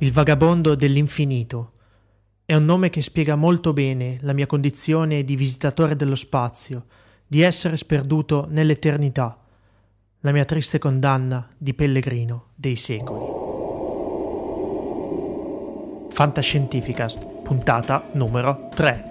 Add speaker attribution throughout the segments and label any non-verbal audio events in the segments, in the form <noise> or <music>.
Speaker 1: il vagabondo dell'infinito. È un nome che spiega molto bene la mia condizione di visitatore dello spazio, di essere sperduto nell'eternità, la mia triste condanna di pellegrino dei secoli. Fantascientificast, puntata numero 3.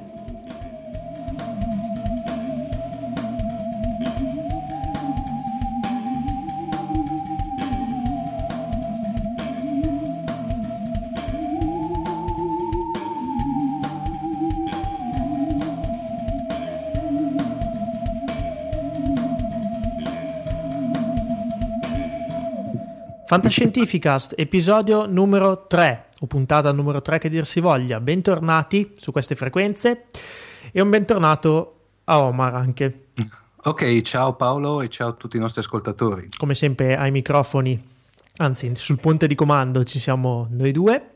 Speaker 1: Fantascientificast, episodio numero 3, o puntata numero 3 che dir si voglia. Bentornati su queste frequenze e un bentornato a Omar anche.
Speaker 2: Ok, ciao Paolo e ciao a tutti i nostri ascoltatori.
Speaker 1: Come sempre ai microfoni, anzi sul ponte di comando ci siamo noi due.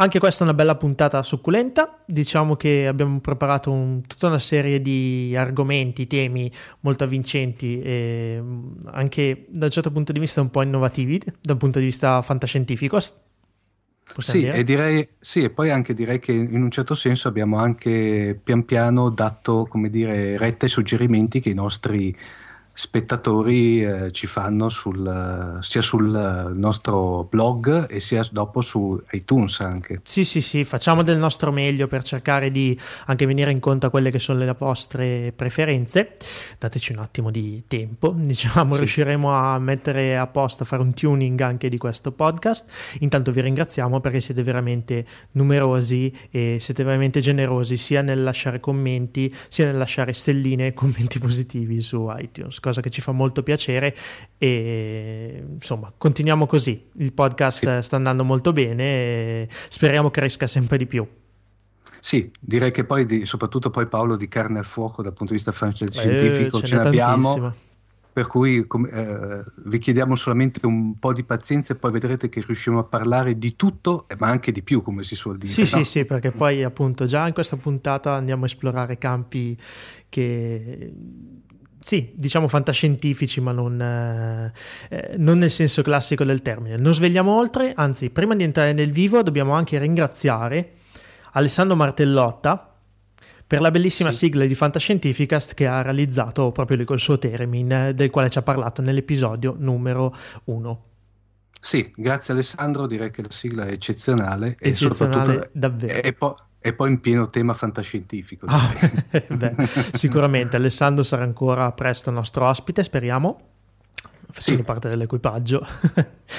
Speaker 1: Anche questa è una bella puntata succulenta, diciamo che abbiamo preparato un, tutta una serie di argomenti, temi molto avvincenti e mm, anche da un certo punto di vista un po' innovativi, da un punto di vista fantascientifico.
Speaker 2: Sì e, direi, sì, e poi anche direi che in un certo senso abbiamo anche pian piano dato, come dire, retta ai suggerimenti che i nostri spettatori eh, ci fanno sul, sia sul nostro blog e sia dopo su iTunes anche.
Speaker 1: Sì, sì, sì, facciamo del nostro meglio per cercare di anche venire incontro a quelle che sono le vostre preferenze. Dateci un attimo di tempo, <laughs> diciamo, sì. riusciremo a mettere a posto, a fare un tuning anche di questo podcast. Intanto vi ringraziamo perché siete veramente numerosi e siete veramente generosi sia nel lasciare commenti sia nel lasciare stelline e commenti positivi su iTunes cosa che ci fa molto piacere e insomma continuiamo così, il podcast sì. sta andando molto bene e speriamo cresca sempre di più.
Speaker 2: Sì, direi che poi, di, soprattutto poi Paolo di carne al fuoco dal punto di vista scientifico eh, ce, ce ne abbiamo. Per cui com- eh, vi chiediamo solamente un po' di pazienza e poi vedrete che riusciamo a parlare di tutto, ma anche di più, come si suol dire.
Speaker 1: Sì, no? sì, sì, perché poi appunto già in questa puntata andiamo a esplorare campi che sì, diciamo fantascientifici, ma non, eh, eh, non, nel senso classico del termine. Non svegliamo oltre, anzi, prima di entrare nel vivo dobbiamo anche ringraziare Alessandro Martellotta per la bellissima sì. sigla di Fantascientificast che ha realizzato proprio lui col suo Teremin, del quale ci ha parlato nell'episodio numero 1.
Speaker 2: Sì, grazie Alessandro, direi che la sigla è eccezionale.
Speaker 1: Eccezionale e davvero.
Speaker 2: E, poi e poi in pieno tema fantascientifico.
Speaker 1: Ah, <laughs> beh, sicuramente Alessandro sarà ancora presto nostro ospite, speriamo. Facendo sì. parte dell'equipaggio,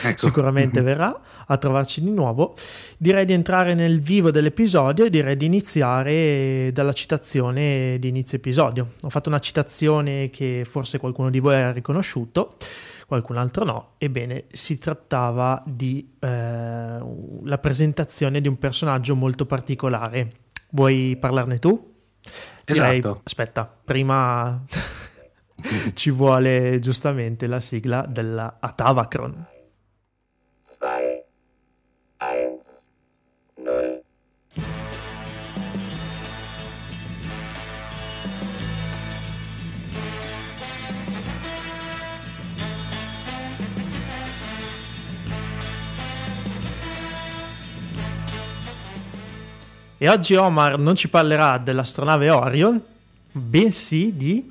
Speaker 1: ecco. <laughs> sicuramente verrà a trovarci di nuovo. Direi di entrare nel vivo dell'episodio e direi di iniziare dalla citazione di inizio episodio. Ho fatto una citazione che forse qualcuno di voi ha riconosciuto qualcun altro no. Ebbene, si trattava di eh, la presentazione di un personaggio molto particolare. Vuoi parlarne tu?
Speaker 2: Direi, esatto.
Speaker 1: aspetta, prima <laughs> ci vuole giustamente la sigla della Atavacron. E oggi Omar non ci parlerà dell'astronave Orion, bensì di...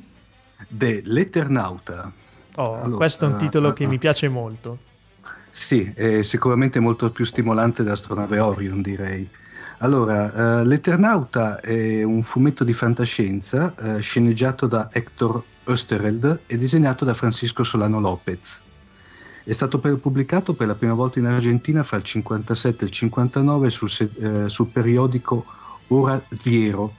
Speaker 2: Dell'Eternauta.
Speaker 1: Oh, allora, questo è un titolo uh, che uh, mi piace molto.
Speaker 2: Sì, è sicuramente molto più stimolante dell'astronave Orion, direi. Allora, uh, L'Eternauta è un fumetto di fantascienza uh, sceneggiato da Hector Oesterheld e disegnato da Francisco Solano Lopez. È stato pubblicato per la prima volta in Argentina fra il 57 e il 59 sul, eh, sul periodico Ora Ziero.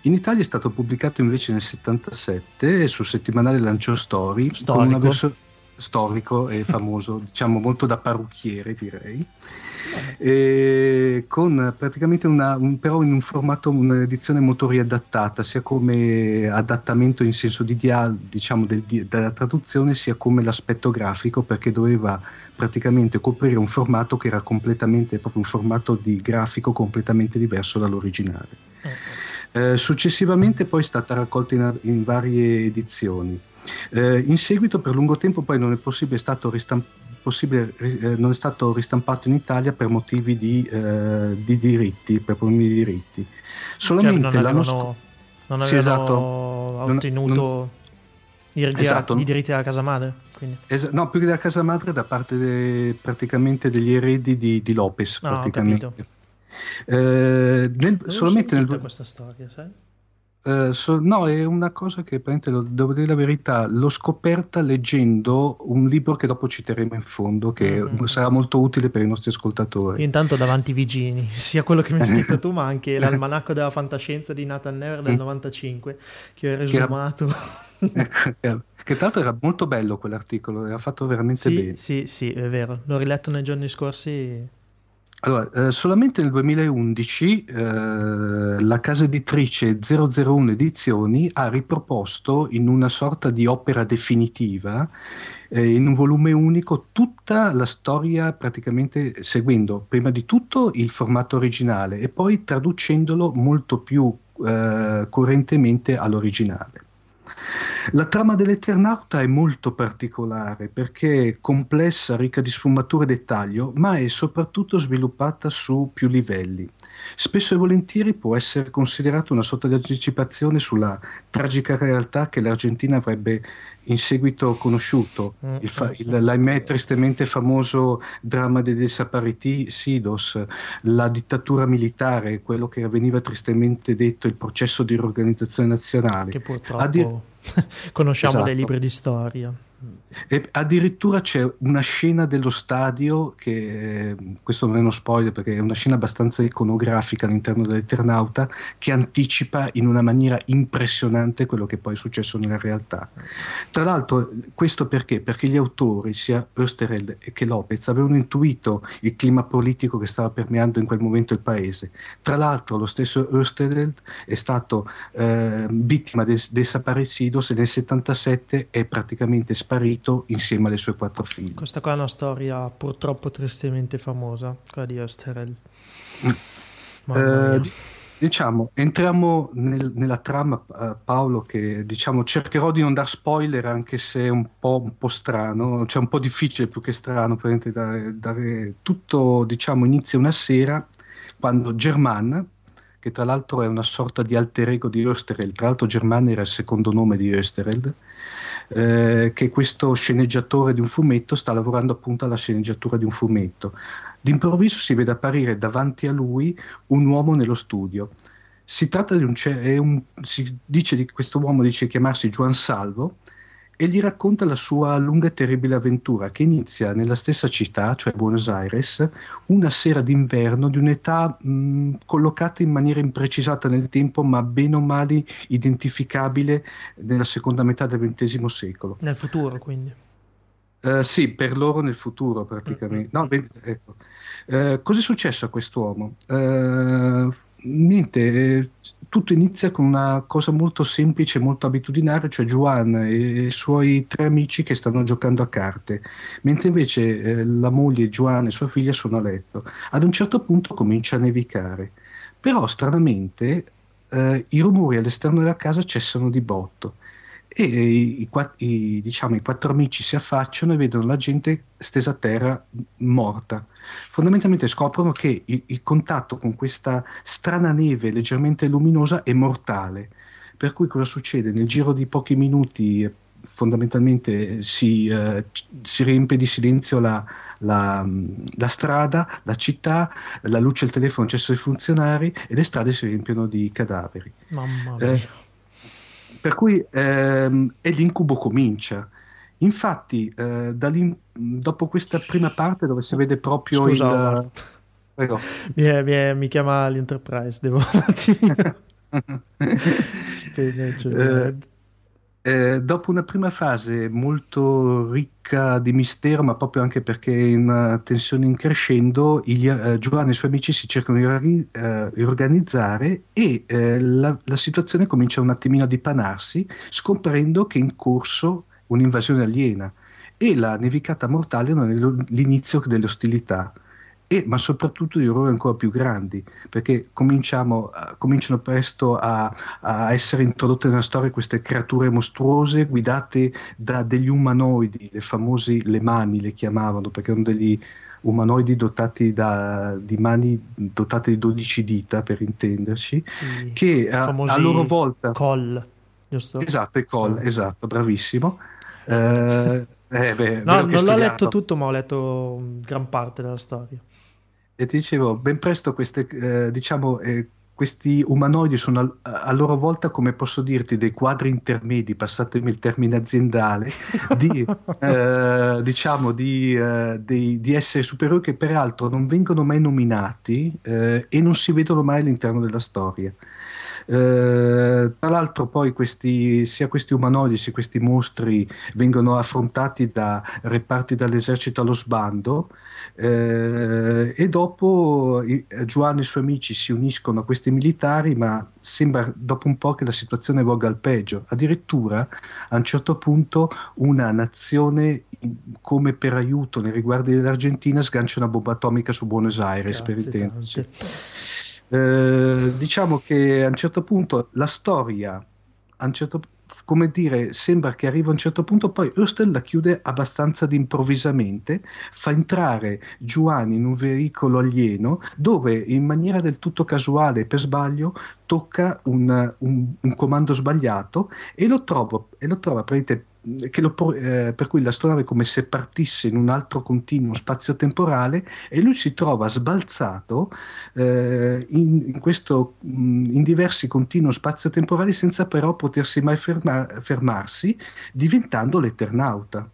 Speaker 2: In Italia è stato pubblicato invece nel 77 sul settimanale Lancio Story
Speaker 1: Storico. con una versione
Speaker 2: storico e <laughs> famoso, diciamo molto da parrucchiere direi, e con praticamente una, un, però in un formato, un'edizione molto riadattata, sia come adattamento in senso di dia, diciamo del, della traduzione, sia come l'aspetto grafico, perché doveva praticamente coprire un formato che era completamente, proprio un formato di grafico completamente diverso dall'originale. Okay. Eh, successivamente poi è stata raccolta in, in varie edizioni. Eh, in seguito per lungo tempo poi non è possibile, è stato, ristamp- possibile, eh, non è stato ristampato in Italia per motivi di, eh, di diritti, per problemi di diritti. Solamente
Speaker 1: cioè,
Speaker 2: l'anno scorso...
Speaker 1: Non avevano sì, esatto. ottenuto non, non... i, esatto. i diritti della casa madre?
Speaker 2: Es- no, più che della casa madre da parte de- praticamente degli eredi di, di Lopez. Ah, praticamente.
Speaker 1: Eh, nel, solamente nel... questa storia, sai?
Speaker 2: Uh, so, no, è una cosa che lo, devo dire la verità, l'ho scoperta leggendo un libro che dopo citeremo in fondo, che mm-hmm. sarà molto utile per i nostri ascoltatori.
Speaker 1: Io intanto davanti vicini, <laughs> sia quello che mi hai <laughs> scritto tu, ma anche l'almanacco della fantascienza di Nathan Never del 95, che ho resumato. <laughs>
Speaker 2: Che, era, che tra l'altro era molto bello quell'articolo, era fatto veramente
Speaker 1: sì,
Speaker 2: bene.
Speaker 1: Sì, sì, è vero, l'ho riletto nei giorni scorsi
Speaker 2: allora, eh, solamente nel 2011 eh, la casa editrice 001 Edizioni ha riproposto in una sorta di opera definitiva, eh, in un volume unico, tutta la storia praticamente seguendo prima di tutto il formato originale e poi traducendolo molto più eh, coerentemente all'originale. La trama dell'Eternauta è molto particolare perché è complessa, ricca di sfumature e dettaglio, ma è soprattutto sviluppata su più livelli. Spesso e volentieri può essere considerata una sorta di anticipazione sulla tragica realtà che l'Argentina avrebbe in seguito conosciuto, mm, il, fa- mm, il, tristemente famoso dramma dei desaparecidos, la dittatura militare, quello che veniva tristemente detto il processo di riorganizzazione nazionale.
Speaker 1: Che purtroppo... Addir- <laughs> conosciamo esatto. dai libri di storia.
Speaker 2: E addirittura c'è una scena dello stadio, che questo non è uno spoiler perché è una scena abbastanza iconografica all'interno dell'Eternauta, che anticipa in una maniera impressionante quello che poi è successo nella realtà. Tra l'altro, questo perché? Perché gli autori, sia Östereld che Lopez, avevano intuito il clima politico che stava permeando in quel momento il paese. Tra l'altro, lo stesso Östereld è stato eh, vittima dei desaparecidos e nel 77 è praticamente sparito insieme alle sue quattro figlie.
Speaker 1: Questa qua è una storia purtroppo tristemente famosa, quella di Östereld. <laughs>
Speaker 2: Mm. Eh, diciamo, entriamo nel, nella trama, uh, Paolo, che diciamo, cercherò di non dar spoiler anche se è un po', un po strano, cioè un po' difficile più che strano, dare, dare tutto, diciamo, inizia una sera quando German, che tra l'altro è una sorta di alter ego di Östereld, tra l'altro German era il secondo nome di Östereld, eh, che questo sceneggiatore di un fumetto sta lavorando appunto alla sceneggiatura di un fumetto. D'improvviso si vede apparire davanti a lui un uomo nello studio. Si tratta di un, un si dice di questo uomo dice chiamarsi Juan Salvo e gli racconta la sua lunga e terribile avventura che inizia nella stessa città, cioè Buenos Aires, una sera d'inverno di un'età mh, collocata in maniera imprecisata nel tempo ma bene o male identificabile nella seconda metà del XX secolo.
Speaker 1: Nel futuro quindi.
Speaker 2: Uh, sì, per loro nel futuro praticamente. Mm-hmm. No, ben, ecco. uh, cosa è successo a quest'uomo? Uh, niente, tutto inizia con una cosa molto semplice, molto abitudinaria, cioè Juan e i suoi tre amici che stanno giocando a carte, mentre invece eh, la moglie Juan e sua figlia sono a letto. Ad un certo punto comincia a nevicare, però stranamente eh, i rumori all'esterno della casa cessano di botto e i, i, diciamo, i, quattro amici si affacciano e vedono la gente stesa a terra morta. Fondamentalmente scoprono che il, il contatto con questa strana neve leggermente luminosa è mortale. Per cui cosa succede? Nel giro di pochi minuti fondamentalmente si, eh, si riempie di silenzio la, la, la, strada, la città, la luce il telefono cessano di funzionare e le strade si riempiono di cadaveri.
Speaker 1: Mamma mia. Eh,
Speaker 2: per cui ehm, e l'incubo comincia. Infatti, eh, dopo questa prima parte dove si vede proprio
Speaker 1: Scusa, il... Prego. Mi, è, mi, è, mi, chiama l'Enterprise, devo un attimino... <laughs>
Speaker 2: Spegne, cioè, eh, eh, dopo una prima fase molto ricca di mistero, ma proprio anche perché in una tensione in crescendo, eh, Giovanni e i suoi amici si cercano di eh, riorganizzare e eh, la, la, situazione comincia un attimino a dipanarsi, scoprendo che è in corso un'invasione aliena. E la nevicata mortale non è l'inizio delle ostilità e, ma soprattutto di orrori ancora più grandi, perché cominciano presto a, a, essere introdotte nella storia queste creature mostruose guidate da degli umanoidi, le famosi le mani le chiamavano, perché erano degli umanoidi dotati da, di mani dotate di 12 dita, per intenderci, I che a, a, loro volta...
Speaker 1: Col, giusto?
Speaker 2: Esatto, i col, ah. esatto, bravissimo. Eh,
Speaker 1: eh, beh, no, non l'ho letto tutto, ma ho letto gran parte della storia.
Speaker 2: E ti dicevo, ben presto queste, eh, diciamo, eh, questi umanoidi sono a, a, loro volta, come posso dirti, dei quadri intermedi, passatemi il termine aziendale, <laughs> di, eh, diciamo, di, eh, di, di, esseri superiori che peraltro non vengono mai nominati eh, e non si vedono mai all'interno della storia. Eh, tra l'altro poi questi, sia questi umanoidi sia questi mostri vengono affrontati da reparti dall'esercito allo sbando eh, e dopo Giovanni e i suoi amici si uniscono a questi militari ma sembra dopo un po' che la situazione voglia al peggio. Addirittura a un certo punto una nazione come per aiuto nei riguardi dell'Argentina sgancia una bomba atomica su Buenos Aires Grazie, per intenderci eh, diciamo che a un certo punto la storia, certo, come dire, sembra che arriva a un certo punto, poi Hustel la chiude abbastanza improvvisamente, fa entrare Giovanni in un veicolo alieno dove in maniera del tutto casuale, per sbaglio, tocca un, un, un comando sbagliato e lo e lo trova praticamente lo, eh, per cui l'astronave è come se partisse in un altro continuo spazio-temporale e lui si trova sbalzato eh, in, in, questo, in, diversi continui spazio-temporali senza però potersi mai ferma, fermarsi, diventando l'Eternauta.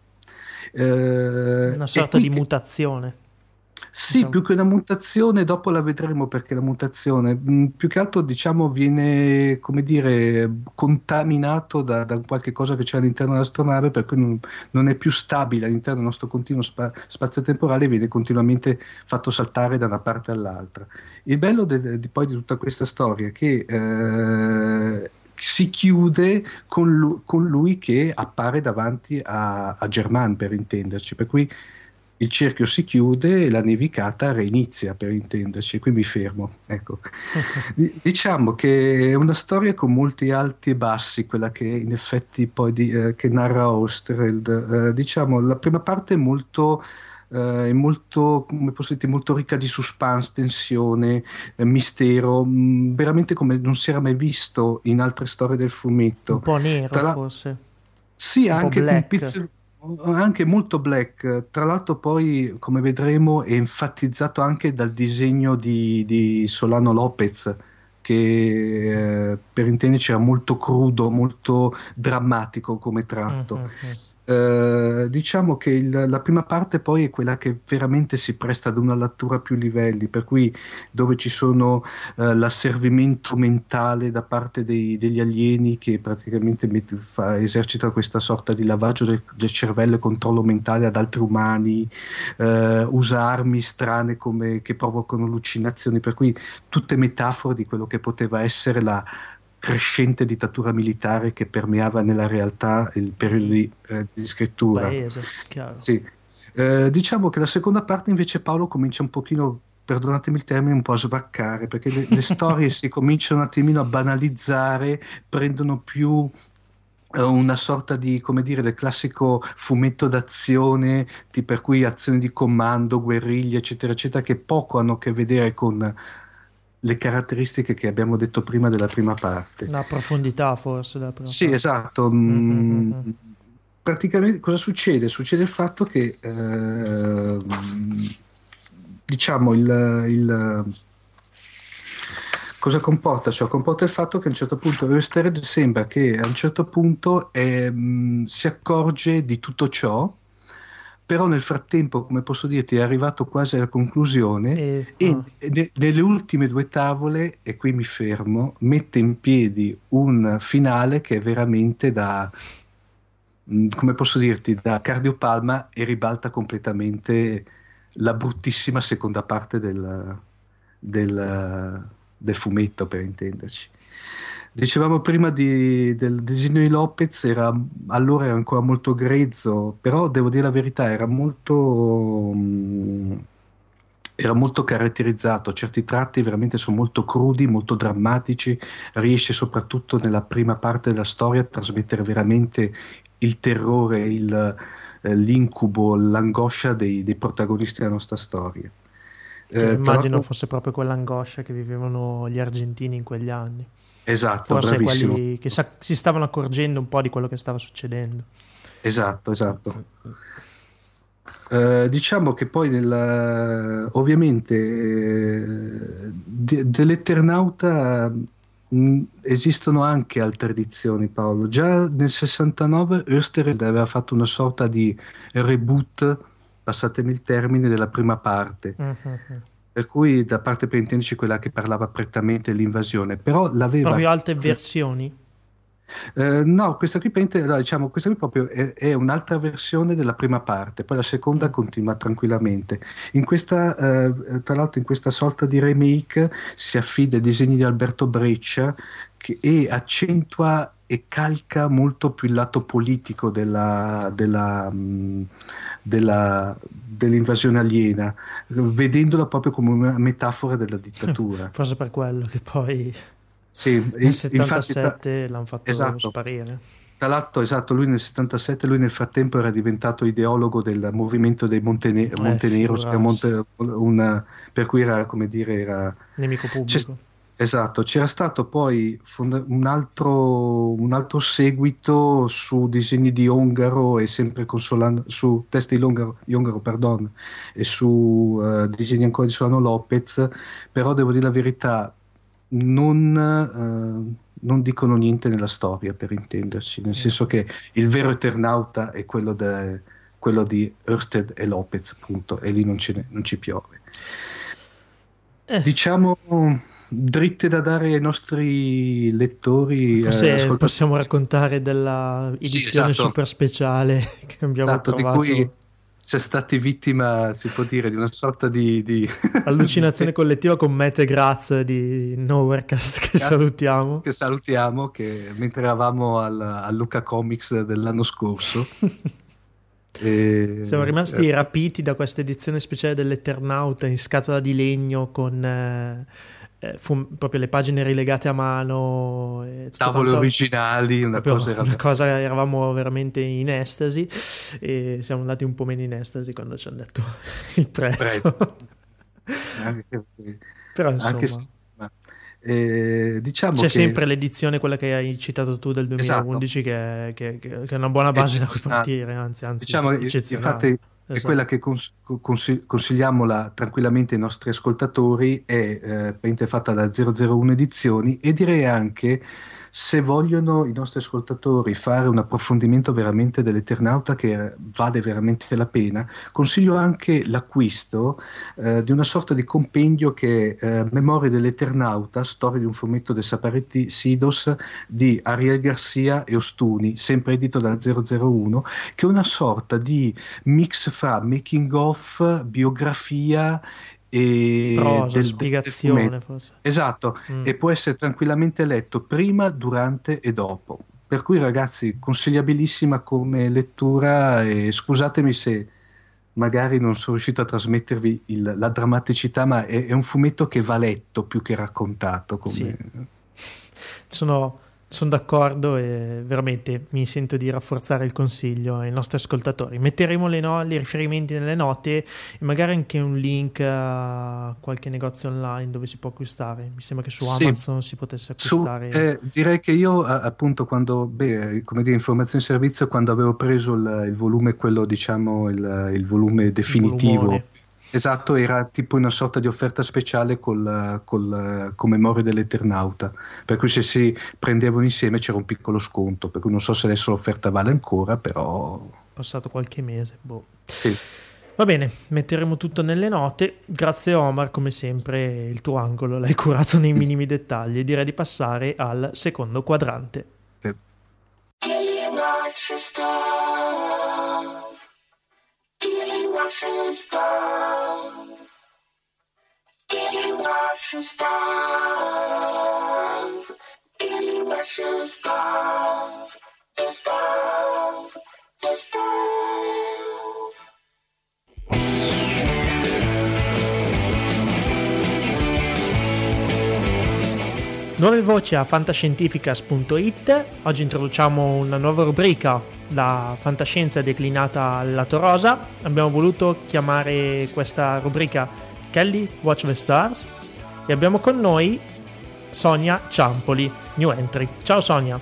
Speaker 1: Eh, Una sorta di mutazione.
Speaker 2: Sì, diciamo. più che una mutazione, dopo la vedremo perché la mutazione, mh, mm, più che altro diciamo viene, come dire, contaminato da, da qualche cosa che c'è all'interno dell'astronave, per cui non, non è più stabile all'interno del nostro continuo spa- spazio-temporale e viene continuamente fatto saltare da una parte all'altra. Il bello de- de- poi di tutta questa storia è che eh, si chiude con lui, con lui, che appare davanti a, a Germain, per intenderci, per cui il cerchio si chiude e la nevicata reinizia per intenderci, qui mi fermo. Ecco. <laughs> diciamo che è una storia con molti alti e bassi, quella che in effetti poi di, eh, che narra Ostreld. Eh, diciamo, la prima parte è molto... È molto, dire, molto ricca di suspense, tensione, eh, mistero, mh, mm, veramente come non si era mai visto in altre storie del fumetto.
Speaker 1: Un po' nero la... forse.
Speaker 2: Sì, un anche un pizzo, anche molto black, tra l'altro poi come vedremo è enfatizzato anche dal disegno di, di Solano Lopez che eh, per intenderci era molto crudo, molto drammatico come tratto. Uh-huh. Eh, diciamo che il, la prima parte poi è quella che veramente si presta ad una lettura a più livelli, per cui dove ci sono uh, l'asservimento mentale da parte dei, degli alieni che praticamente met- fa, esercita questa sorta di lavaggio del, del, cervello e controllo mentale ad altri umani, uh, usa armi strane come, che provocano allucinazioni, per cui tutte metafore di quello che poteva essere la crescente dittatura militare che permeava nella realtà il periodo di, eh, di scrittura. Paese, sì. eh, diciamo che la seconda parte invece Paolo comincia un pochino, perdonatemi il termine, un po' a svaccare, perché le, le <laughs> storie si cominciano un attimino a banalizzare, prendono più eh, una sorta di, come dire, del classico fumetto d'azione, per cui azioni di comando, guerriglie, eccetera, eccetera, che poco hanno a che vedere con le caratteristiche che abbiamo detto prima della prima parte.
Speaker 1: La profondità forse.
Speaker 2: Della sì, parte. esatto. Mm-hmm. Praticamente cosa succede? Succede il fatto che eh, diciamo il, il cosa comporta ciò? Comporta il fatto che a un certo punto Östered sembra che a un certo punto eh, si accorge di tutto ciò però nel frattempo, come posso dirti, è arrivato quasi alla conclusione eh, e oh. ne, nelle ultime due tavole, e qui mi fermo, mette in piedi un finale che è veramente da, mm, come posso dirti, da cardiopalma e ribalta completamente la bruttissima seconda parte del, del, del fumetto, per intenderci. Dicevamo prima di, del disegno di Lopez, era, allora era ancora molto grezzo, però devo dire la verità, era molto... Mm, era molto caratterizzato, certi tratti veramente sono molto crudi, molto drammatici, riesce soprattutto nella prima parte della storia a trasmettere veramente il terrore, il, eh, l'incubo, l'angoscia dei, dei, protagonisti della nostra storia.
Speaker 1: Eh, immagino fosse proprio quell'angoscia che vivevano gli argentini in quegli anni.
Speaker 2: Esatto,
Speaker 1: Forse
Speaker 2: bravissimo.
Speaker 1: quelli che sa- si stavano accorgendo un po' di quello che stava succedendo.
Speaker 2: Esatto, esatto. Eh, diciamo che poi nella, ovviamente eh, de, dell'Eternauta mh, mm, esistono anche altre edizioni Paolo già nel 69 Östereld aveva fatto una sorta di reboot passatemi il termine della prima parte uh-huh. Per cui da parte per intenderci quella che parlava prettamente dell'invasione però l'aveva
Speaker 1: proprio altre versioni
Speaker 2: eh, no, questa qui, no, diciamo, questa qui proprio è, è, un'altra versione della prima parte, poi la seconda mm. continua tranquillamente. In questa, eh, tra l'altro, in questa sorta di remake si affida ai disegni di Alberto Breccia che, e accentua e calca molto più il lato politico della, della, mm, della, dell'invasione aliena, vedendola proprio come una metafora della dittatura. <laughs>
Speaker 1: Forse per quello che poi
Speaker 2: sì,
Speaker 1: nel 77 infatti, l'hanno fatto esatto. sparire.
Speaker 2: Tra l'altro, esatto, lui nel 77, lui nel frattempo era diventato ideologo del movimento dei Montene- eh, Montenegro, Monte- una, per cui era, come dire, era...
Speaker 1: Nemico pubblico.
Speaker 2: Esatto, c'era stato poi un altro, un altro, seguito su disegni di Ongaro e sempre consolando, su testi di Ongaro, di Ongaro pardon, e su uh, disegni ancora di Solano Lopez, però devo dire la verità, non, eh, non, dicono niente nella storia, per intenderci, nel senso che il vero Eternauta è quello, de, quello di Ørsted e Lopez, appunto, e lì non, ne, non ci piove. Eh. Diciamo dritte da dare ai nostri lettori.
Speaker 1: Forse eh, possiamo raccontare della edizione sì, esatto. super speciale <laughs> che abbiamo esatto, trovato.
Speaker 2: Di cui sei stati vittima, si può dire, di una sorta di... di... <laughs>
Speaker 1: Allucinazione collettiva con Mete Graz di Nowherecast che salutiamo.
Speaker 2: Che salutiamo, che mentre eravamo al, al Luca Comics dell'anno scorso... <laughs>
Speaker 1: e... Siamo rimasti eh, rapiti da questa edizione speciale dell'Eternauta in scatola di legno con... Eh eh, fu proprio le pagine rilegate a mano,
Speaker 2: tavole originali, una cosa,
Speaker 1: era... una cosa, eravamo veramente in estasi e siamo andati un po' meno in estasi quando ci hanno detto <laughs> il prezzo. <laughs>
Speaker 2: anche,
Speaker 1: Però insomma... Anche se,
Speaker 2: ma, eh, diciamo
Speaker 1: C'è
Speaker 2: che...
Speaker 1: sempre l'edizione, quella che hai citato tu del 2011, esatto. che, che, che, è una buona base da cui partire, anzi, anzi
Speaker 2: diciamo, infatti Esatto. quella che cons- cons- consigliamo tranquillamente ai nostri ascoltatori, è eh, fatta da 001 Edizioni e direi anche se vogliono i nostri ascoltatori fare un approfondimento veramente dell'Eternauta che vale veramente la pena, consiglio anche l'acquisto eh, di una sorta di compendio che è eh, Memorie dell'Eternauta, storia di un fumetto del Saparetti Sidos di Ariel Garcia e Ostuni, sempre edito da 001, che è una sorta di mix fra making of, biografia e
Speaker 1: Prosa, del, spiegazione del forse.
Speaker 2: Esatto, mm. e può essere tranquillamente letto prima, durante e dopo. Per cui ragazzi, consigliabilissima come lettura e scusatemi se magari non sono riuscito a trasmettervi il, la drammaticità, ma è, è, un fumetto che va letto più che raccontato. Come... Sì.
Speaker 1: Sono sono d'accordo e veramente mi sento di rafforzare il consiglio ai nostri ascoltatori. Metteremo le no- i riferimenti nelle note e magari anche un link a qualche negozio online dove si può acquistare. Mi sembra che su sì. Amazon si potesse acquistare.
Speaker 2: Su, eh, direi che io appunto quando, beh, come dire, informazione e servizio, quando avevo preso il, il volume, quello diciamo il, il volume definitivo. Il Esatto, era tipo una sorta di offerta speciale col, col, con memoria dell'Eternauta, per cui se si prendevano insieme c'era un piccolo sconto, per cui non so se adesso l'offerta vale ancora, però...
Speaker 1: Passato qualche mese, boh.
Speaker 2: Sì.
Speaker 1: Va bene, metteremo tutto nelle note. Grazie Omar, come sempre il tuo angolo l'hai curato nei minimi dettagli. Direi di passare al secondo quadrante. Sì watch down? Did he watch his stars? Did he watch. Nuove voci a fantascientificas.it, oggi introduciamo una nuova rubrica la fantascienza declinata al lato rosa. Abbiamo voluto chiamare questa rubrica Kelly Watch the Stars e abbiamo con noi Sonia Ciampoli, new entry. Ciao Sonia.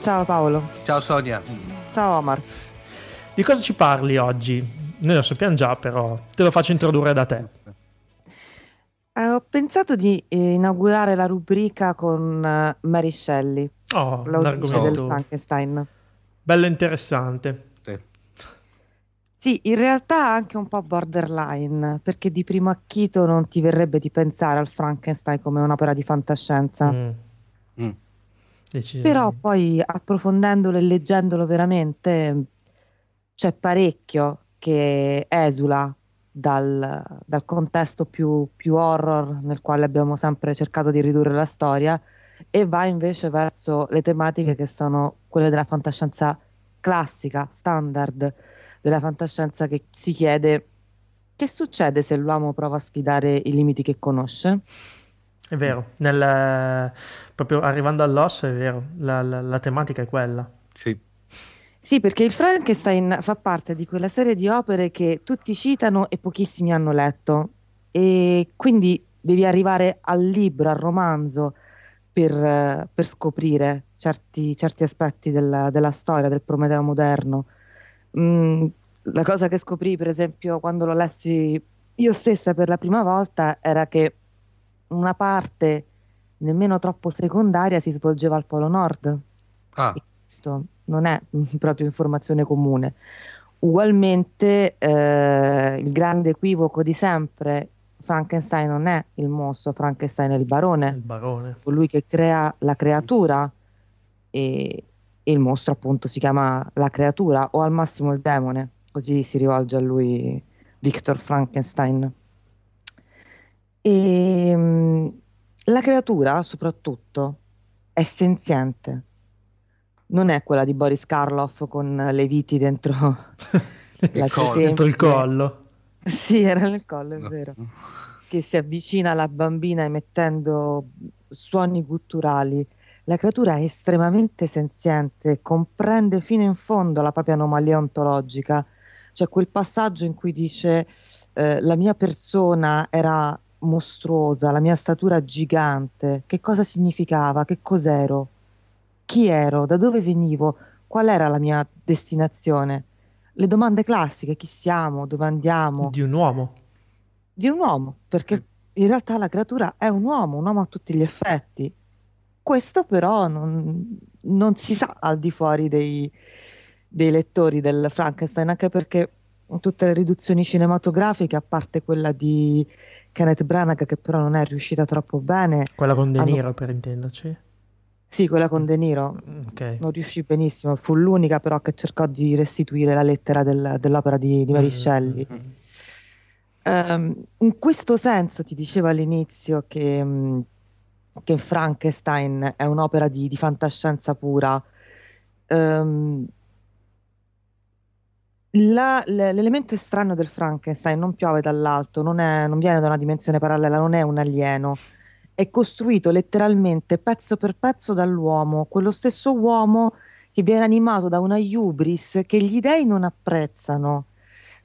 Speaker 3: Ciao Paolo.
Speaker 2: Ciao Sonia.
Speaker 3: Ciao Omar.
Speaker 1: Di cosa ci parli oggi? Noi lo sappiamo già, però te lo faccio introdurre da te.
Speaker 3: Eh, ho pensato di eh, inaugurare la rubrica con eh, Mary Shelley,
Speaker 1: Oh,
Speaker 3: l'autrice del Frankenstein.
Speaker 1: Bello interessante.
Speaker 2: Sì.
Speaker 3: Sì, in realtà anche un po' borderline, perché di primo acchito non ti verrebbe di pensare al Frankenstein come un'opera di fantascienza.
Speaker 1: Mm,
Speaker 2: Mm.
Speaker 3: Però poi approfondendolo e leggendolo veramente c'è parecchio che esula dal, dal contesto più, più horror nel quale abbiamo sempre cercato di ridurre la storia e va invece verso le tematiche che sono quelle della fantascienza classica, standard, della fantascienza che si chiede che succede se l'uomo prova a sfidare i limiti che conosce.
Speaker 1: È vero, nel- proprio arrivando all'osso è vero, la, la- la tematica è quella.
Speaker 2: Sì.
Speaker 3: Sì, perché il Frankenstein fa parte di quella serie di opere che tutti citano e pochissimi hanno letto. E quindi devi arrivare al libro, al romanzo, per, per scoprire certi, certi aspetti della, della storia, del Prometeo moderno. Mm, la cosa che scoprì, per esempio, quando lo lessi io stessa per la prima volta, era che una parte nemmeno troppo secondaria si svolgeva al Polo Nord
Speaker 2: Ah,
Speaker 3: questo non è <laughs> proprio informazione comune. Ugualmente, eh, il grande equivoco di sempre, Frankenstein non è il mostro, Frankenstein è il
Speaker 1: Il
Speaker 3: barone,
Speaker 1: barone.
Speaker 3: colui che crea la creatura e, e il mostro appunto si chiama la creatura o al massimo il demone, così si rivolge a lui Victor Frankenstein. E, mm, la creatura soprattutto è senziente non è quella di Boris Karloff con le viti dentro <laughs> la
Speaker 2: collo.
Speaker 1: Dentro il collo. <laughs>
Speaker 3: Sì, era nel collo, è
Speaker 2: no.
Speaker 3: vero. Che si avvicina alla bambina emettendo suoni gutturali. La creatura è estremamente senziente, comprende fino in fondo la propria anomalia ontologica. C'è quel passaggio in cui dice eh, la mia persona era mostruosa, la mia statura gigante. Che cosa significava? Che cos'ero? Chi ero? Da dove venivo? Qual era la mia destinazione? Le domande classiche, chi siamo? Dove andiamo?
Speaker 1: Di un uomo.
Speaker 3: Di un uomo, perché in realtà la creatura è un uomo, un uomo a tutti gli effetti. Questo però non, non si sa al di fuori dei, dei lettori del Frankenstein, anche perché tutte le riduzioni cinematografiche, a parte quella di Kenneth Branagh, che però non è riuscita troppo bene,
Speaker 1: Quella con De
Speaker 3: Hanno-
Speaker 1: Niro, per intenderci.
Speaker 3: Sì, quella con De Niro,
Speaker 1: Ok.
Speaker 3: non riuscì benissimo, fu l'unica però che cercò di restituire la lettera del- dell'opera di, di Mary
Speaker 1: Mm,
Speaker 3: Shelley.
Speaker 1: mm, mm.
Speaker 3: Ehm, in questo senso ti dicevo all'inizio che, mh, che Frankenstein è un'opera di, di fantascienza pura. Ehm, la- l'elemento estraneo del Frankenstein non piove dall'alto, non è- non viene da una dimensione parallela, non è un alieno. È costruito letteralmente pezzo per pezzo dall'uomo, quello stesso uomo che viene animato da una hubris che gli dei non apprezzano,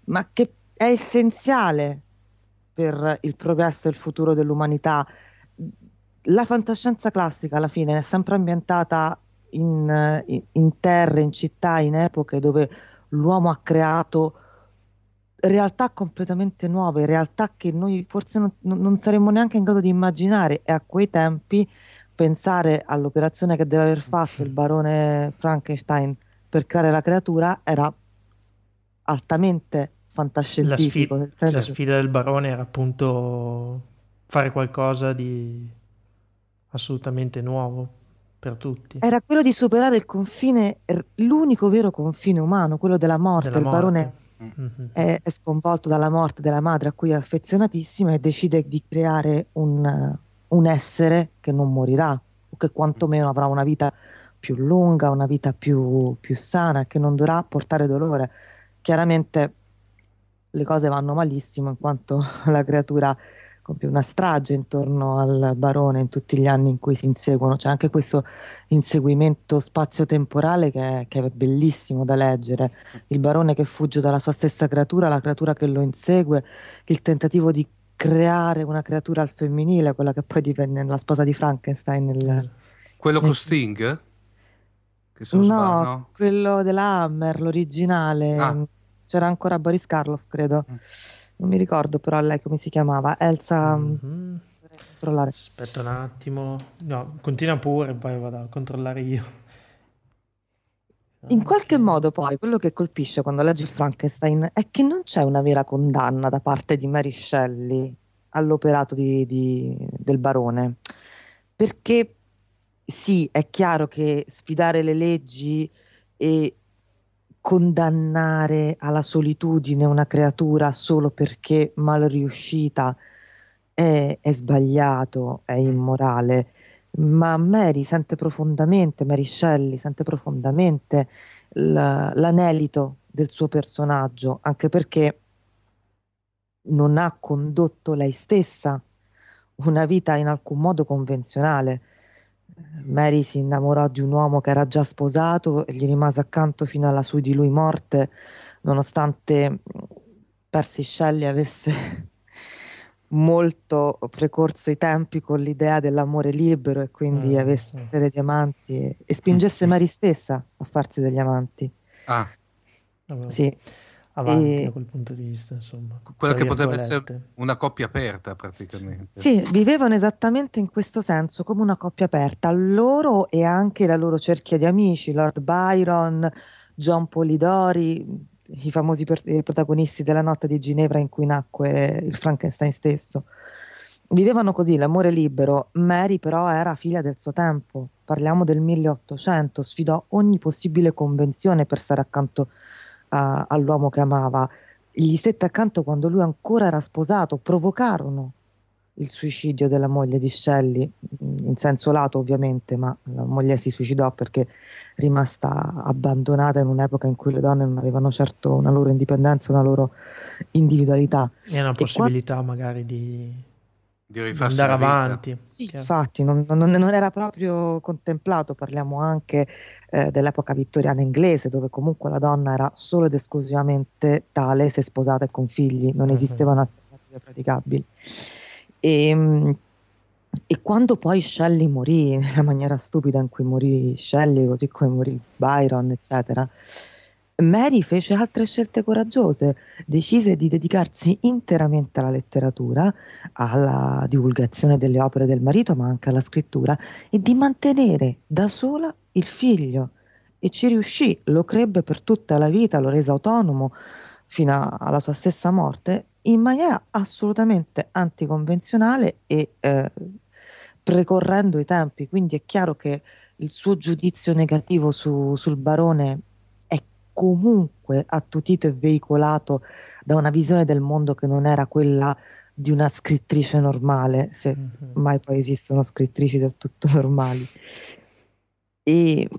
Speaker 3: ma che è essenziale per il progresso e il futuro dell'umanità. La fantascienza classica alla fine è sempre ambientata in, in- in terre, in città, in epoche dove l'uomo ha creato realtà completamente nuove, realtà che noi forse non, non- saremmo neanche in grado di immaginare e a quei tempi pensare all'operazione che deve aver fatto il barone Frankenstein per creare la creatura era altamente
Speaker 1: La,
Speaker 3: fantascientifico.
Speaker 1: sfi-
Speaker 3: nel senso
Speaker 1: la sfida del barone era appunto fare qualcosa di assolutamente nuovo per tutti.
Speaker 3: Era quello di superare il confine, l'unico vero confine umano, quello della morte.
Speaker 1: Della
Speaker 3: il barone
Speaker 1: Mhm.
Speaker 3: è, è sconvolto dalla morte della madre a cui è affezionatissimo e decide di creare un, un essere che non morirà, o che quantomeno avrà una vita più lunga, una vita più, più sana, che non dovrà portare dolore. Chiaramente le cose vanno malissimo in quanto <laughs> la creatura compie una strage intorno al barone in tutti gli anni in cui si inseguono. C'è anche questo inseguimento spazio-temporale che è, che è bellissimo da leggere. Il barone che fugge dalla sua stessa creatura, la creatura che lo insegue, il tentativo di creare una creatura al femminile, quella che poi divenne la sposa di Frankenstein. Nel,
Speaker 2: Quello con Sting?
Speaker 3: Che no, sbaglio, no, quello della Hammer, l'originale. Ah. C'era ancora Boris Karloff, credo. Mm non mi ricordo però lei come si chiamava, Elsa... Mm-hmm.
Speaker 1: Aspetta un attimo, no, continua pure, poi vado a controllare io.
Speaker 3: In qualche modo poi quello che colpisce quando leggi Frankenstein è che non c'è una vera condanna da parte di Mary Shelley all'operato di, di, del barone, perché sì, è chiaro che sfidare le leggi e condannare alla solitudine una creatura solo perché mal riuscita è, è sbagliato, è immorale, ma Mary sente profondamente, Mary Shelley sente profondamente l'anelito del suo personaggio, anche perché non ha condotto lei stessa una vita in alcun modo convenzionale Mary si innamorò di un uomo che era già sposato e gli rimase accanto fino alla sua di lui morte, nonostante Percy Shelley avesse <laughs> molto precorso i tempi con l'idea dell'amore libero e quindi mm, avesse una serie di amanti e, e spingesse Mary stessa a farsi degli amanti.
Speaker 2: Ah.
Speaker 3: Sì
Speaker 1: avanti e... da quel punto di vista, insomma.
Speaker 2: Quella che potrebbe essere una coppia aperta praticamente.
Speaker 3: Sì, vivevano esattamente in questo senso, come una coppia aperta, loro e anche la loro cerchia di amici, Lord Byron, John Polidori, i famosi per- i protagonisti della notte di Ginevra in cui nacque il Frankenstein stesso. Vivevano così l'amore libero, Mary però era figlia del suo tempo, parliamo del 1800, sfidò ogni possibile convenzione per stare accanto a a, all'uomo che amava, gli stette accanto quando lui ancora era sposato, provocarono il suicidio della moglie di Shelley, in senso lato ovviamente, ma la moglie si suicidò perché rimasta abbandonata in un'epoca in cui le donne non avevano certo una loro indipendenza, una loro individualità.
Speaker 1: E una possibilità qua... magari di, di andare avanti.
Speaker 3: Sì, infatti, non, non, non, era proprio contemplato, parliamo anche eh, dell'epoca vittoriana inglese, dove comunque la donna era solo ed esclusivamente tale se sposata e con figli, non uh-huh. esistevano alternative praticabili. E, ehm, e quando poi Shelley morì, <laughs> nella maniera stupida in cui morì Shelley, così come morì Byron, eccetera, Mary fece altre scelte coraggiose, decise di dedicarsi interamente alla letteratura, alla divulgazione delle opere del marito, ma anche alla scrittura, e di mantenere da sola il figlio. E ci riuscì, lo crebbe per tutta la vita, lo rese autonomo fino alla sua stessa morte, in maniera assolutamente anticonvenzionale e eh, precorrendo i tempi. Quindi è chiaro che il suo giudizio negativo su, sul barone comunque attutito e veicolato da una visione del mondo che non era quella di una scrittrice normale, se mm-hmm. mai poi esistono scrittrici del tutto <laughs> normali. E,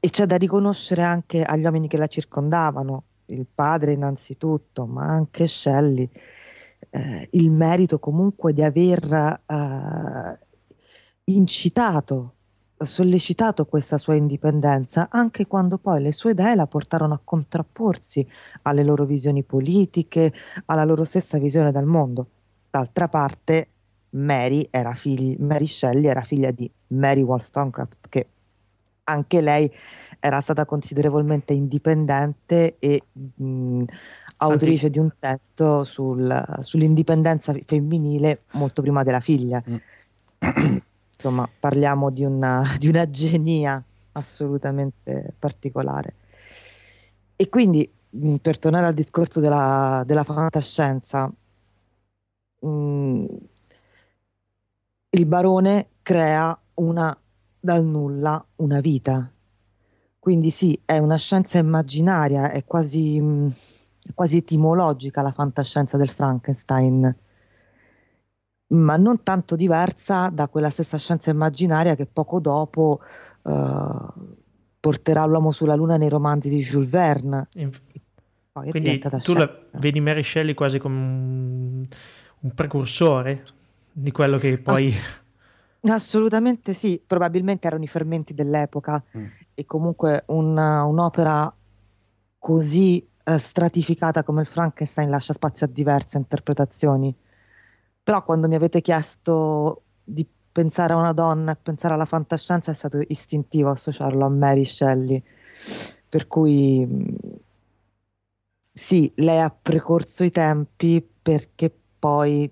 Speaker 3: e c'è da riconoscere anche agli uomini che la circondavano, il padre innanzitutto, ma anche Shelley, eh, il merito comunque di aver eh, incitato sollecitato questa sua indipendenza anche quando poi le sue idee la portarono a contrapporsi alle loro visioni politiche, alla loro stessa visione del mondo. D'altra parte, Mary, era figli, Mary Shelley era figlia di Mary Wollstonecraft, che anche lei era stata considerevolmente indipendente e mh, autrice Anti... di un testo sul, sull'indipendenza femminile molto prima della figlia. <clears throat> Mm. insomma parliamo di una, <laughs> di una genia assolutamente particolare. E quindi, mm, per tornare al discorso della, della fantascienza, mh, mm, il barone crea una, dal nulla una vita. Quindi sì, è una scienza immaginaria, è quasi, mh, mm, quasi etimologica la fantascienza del Frankenstein ma non tanto diversa da quella stessa scienza immaginaria che poco dopo eh, porterà l'uomo sulla Luna nei romanzi di Jules Verne. Inf-
Speaker 1: Quindi tu la, vedi Mary Shelley quasi come un, un precursore di quello che poi...
Speaker 3: Ass- assolutamente sì, probabilmente erano i fermenti dell'epoca mm. e comunque una, un'opera così eh, stratificata come il Frankenstein lascia spazio a diverse interpretazioni. Però quando mi avete chiesto di pensare a una donna pensare alla fantascienza è stato istintivo associarlo a Mary Shelley, per cui mm, sì, lei ha precorso i tempi perché poi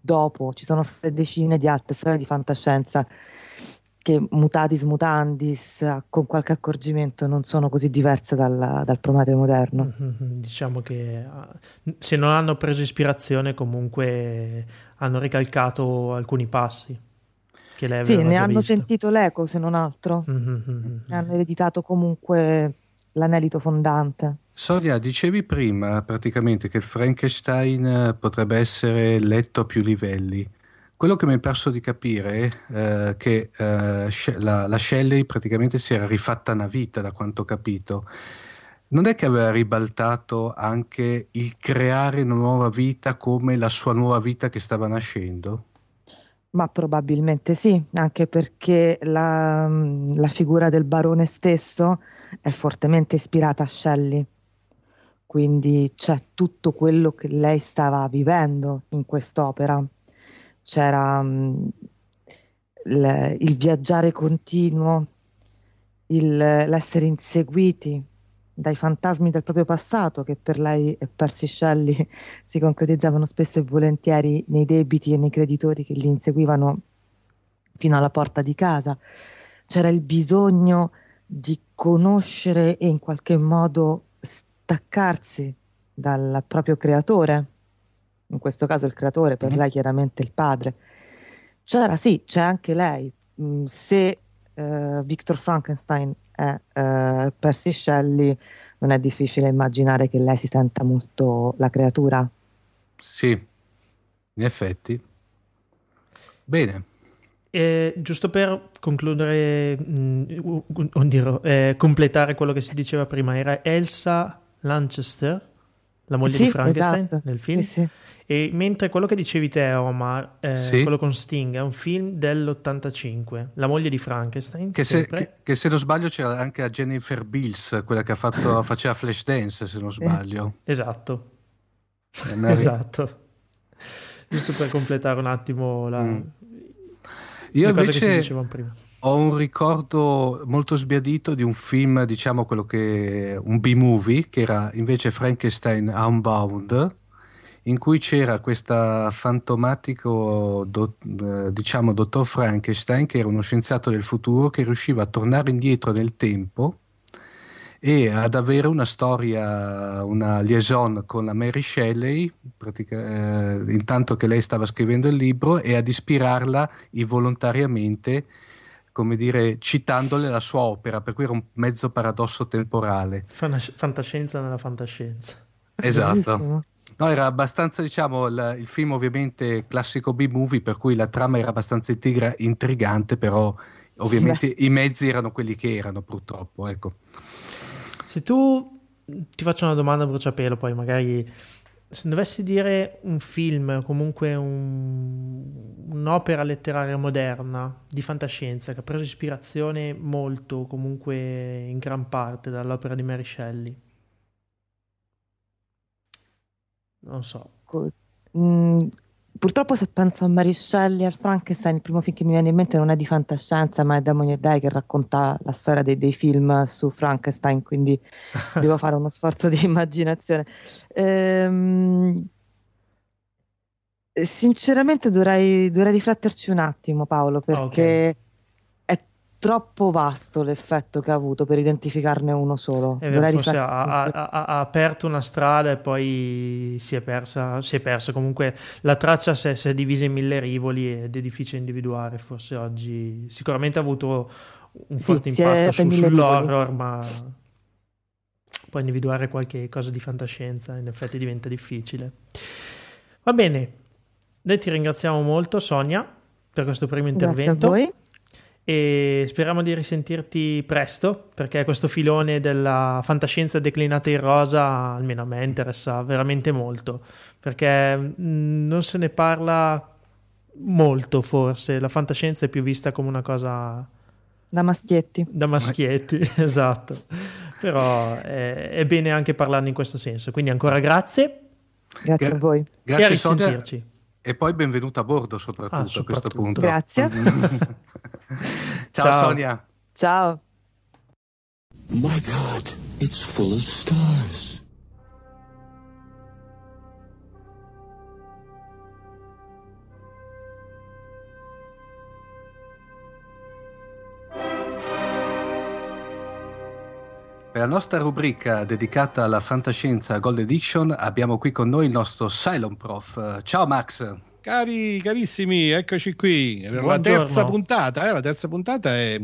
Speaker 3: dopo ci sono state decine di altre storie di fantascienza che mutatis mutandis, con qualche accorgimento, non sono così diverse dal, dal Prometeo moderno.
Speaker 1: Mm-hmm, diciamo che ah, se non hanno preso ispirazione, comunque hanno ricalcato alcuni passi. Che lei
Speaker 3: sì, ne
Speaker 1: hanno
Speaker 3: visto. sentito l'eco, se non altro. Mm-hmm. Hanno ereditato comunque l'anelito fondante.
Speaker 2: Sonia, dicevi prima praticamente che il Frankenstein potrebbe essere letto a più livelli. Quello che mi è perso di capire è eh, che eh, la, la, Shelley praticamente si era rifatta una vita, da quanto ho capito. Non è che aveva ribaltato anche il creare una nuova vita come la sua nuova vita che stava nascendo?
Speaker 3: Ma probabilmente sì, anche perché la, la figura del barone stesso è fortemente ispirata a Shelley. Quindi c'è tutto quello che lei stava vivendo in quest'opera c'era um, il, il, viaggiare continuo, il, l'essere inseguiti dai fantasmi del proprio passato che per lei e Percy Shelley <laughs> si concretizzavano spesso e volentieri nei debiti e nei creditori che li inseguivano fino alla porta di casa. C'era il bisogno di conoscere e in qualche modo staccarsi dal proprio creatore in questo caso il creatore, per mm-hmm. lei chiaramente il padre. C'era sì, c'è anche lei. Mm, se uh, Victor Frankenstein è uh, Percy Shelley, non è difficile immaginare che lei si senta molto la creatura.
Speaker 2: Sì, in effetti. Bene.
Speaker 1: Eh, giusto per concludere, mh, mm, dirò, eh, completare quello che si diceva prima, era Elsa Lanchester, la moglie
Speaker 3: sì,
Speaker 1: di Frankenstein
Speaker 3: esatto.
Speaker 1: nel film.
Speaker 3: Sì, sì.
Speaker 1: E mentre quello che dicevi te, Omar, eh, sì. quello con Sting, è un film dell'85, La moglie di Frankenstein.
Speaker 2: Che se, che, che se, non sbaglio c'era anche a Jennifer Bills, quella che fatto, <laughs> faceva Flashdance, se non sbaglio.
Speaker 1: Eh, esatto. esatto. Giusto per completare un attimo la... Mm.
Speaker 2: Io invece ho un ricordo molto sbiadito di un film, diciamo quello che un B-movie, che era invece Frankenstein Unbound in cui c'era questo fantomatico do, eh, diciamo dottor Frankenstein che era uno scienziato del futuro che riusciva a tornare indietro nel tempo e ad avere una storia, una liaison con la Mary Shelley, eh, intanto che lei stava scrivendo il libro, e ad ispirarla involontariamente, come dire, citandole la sua opera, per cui era un mezzo paradosso temporale.
Speaker 1: Fantascienza nella fantascienza.
Speaker 2: Esatto. No, era abbastanza, diciamo, il, il film ovviamente classico B-movie, per cui la trama era abbastanza intriga, intrigante, però ovviamente Beh. i mezzi erano quelli che erano, purtroppo, ecco.
Speaker 1: Se tu ti faccio una domanda a bruciapelo, poi magari se dovessi dire un film, comunque un, un'opera letteraria moderna di fantascienza che ha preso ispirazione molto, comunque in gran parte dall'opera di Mary Shelley, non so.
Speaker 3: Mm, purtroppo se penso a Mary Shelley e al Frankenstein, il primo film che mi viene in mente non è di fantascienza, ma è Demoni e Dei che racconta la storia dei, dei film su Frankenstein, quindi <laughs> devo fare uno sforzo di immaginazione. Ehm, sinceramente dovrei, dovrei, rifletterci un attimo, Paolo, perché... Okay troppo vasto l'effetto che ha avuto per identificarne uno solo.
Speaker 1: È vero, forse ha, ha, ha, ha, aperto una strada e poi si è persa, si è persa. Comunque la traccia si è, si è, divisa in mille rivoli ed è difficile individuare. Forse oggi sicuramente ha avuto un forte sì, impatto su, sull'horror, ma poi individuare qualche cosa di fantascienza in effetti diventa difficile. Va bene, noi ti ringraziamo molto Sonia per questo primo intervento.
Speaker 3: Grazie a voi
Speaker 1: e speriamo di risentirti presto perché questo filone della fantascienza declinata in rosa almeno a me interessa veramente molto perché mm, non se ne parla molto forse, la fantascienza è più vista come una cosa...
Speaker 3: Da maschietti.
Speaker 1: Da maschietti, <laughs> esatto. Però è, è, bene anche parlarne in questo senso. Quindi ancora grazie.
Speaker 3: Grazie Gra- a voi.
Speaker 2: Grazie e a risentirci. Sonia. E poi benvenuta a bordo soprattutto, ah, soprattutto. a questo punto.
Speaker 3: Grazie. <laughs> <laughs>
Speaker 2: Ciao, Ciao Sonia.
Speaker 3: Ciao. My God, it's full of stars.
Speaker 2: Per la nostra rubrica dedicata alla fantascienza Gold Edition abbiamo qui con noi il nostro Cylon Prof. Ciao Max.
Speaker 4: Cari, carissimi, eccoci qui. Buongiorno. La terza puntata, eh? la terza puntata è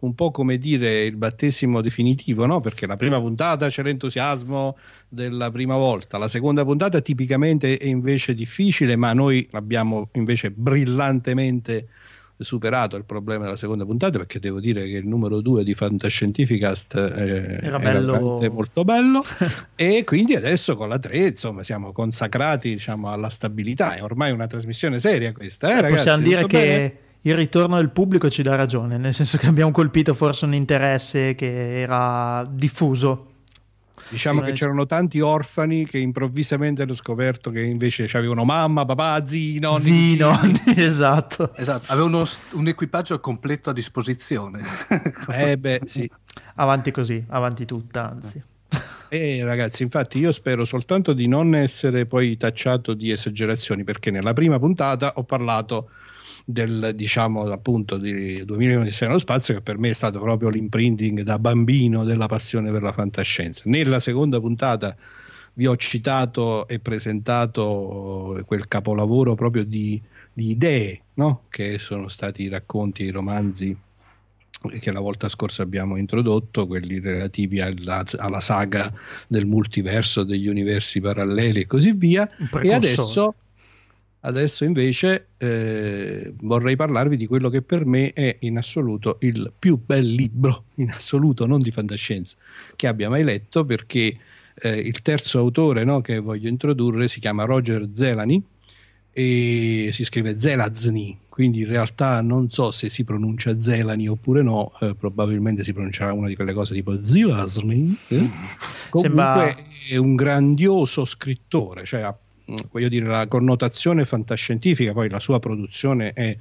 Speaker 4: un po' come dire il battesimo definitivo, no? Perché la prima puntata c'è l'entusiasmo della prima volta, la seconda puntata tipicamente è invece difficile, ma noi l'abbiamo invece brillantemente superato il problema della seconda puntata perché devo dire che il numero 2 di Fantascientificast eh, era, bello... era molto bello. <laughs> E quindi adesso con la 3 insomma siamo consacrati diciamo, alla stabilità. È ormai una trasmissione seria questa eh,
Speaker 1: eh ragazzi, possiamo dire che bene? il ritorno del pubblico ci dà ragione nel senso che abbiamo colpito forse un interesse che era diffuso
Speaker 4: Diciamo che c'erano tanti orfani che improvvisamente hanno scoperto che invece avevano mamma, papà, zii, nonni.
Speaker 1: Zii, nonni, <laughs> esatto.
Speaker 2: esatto. Avevano un equipaggio completo a disposizione. <laughs>
Speaker 4: eh beh, sì.
Speaker 1: Avanti così, avanti tutta, anzi.
Speaker 4: Eh, ragazzi, infatti io spero soltanto di non essere poi tacciato di esagerazioni, perché nella prima puntata ho parlato del diciamo appunto di 2000 di nello spazio che per me è stato proprio l'imprinting da bambino della passione per la fantascienza. Nella seconda puntata vi ho citato e presentato quel capolavoro proprio di, di idee no? che sono stati i racconti, i romanzi che la volta scorsa abbiamo introdotto, quelli relativi alla, alla saga del multiverso, degli universi paralleli e così via. E adesso Adesso invece eh, vorrei parlarvi di quello che per me è in assoluto il più bel libro, in assoluto non di fantascienza, che abbia mai letto perché eh, il terzo autore no, che voglio introdurre si chiama Roger Zelani e si scrive Zelazny, quindi in realtà non so se si pronuncia Zelani oppure no, eh, probabilmente si pronuncerà una di quelle cose tipo Zelazny. Eh? Comunque Sembra... è un grandioso scrittore, cioè ha voglio dire, la connotazione fantascientifica, poi la sua produzione è,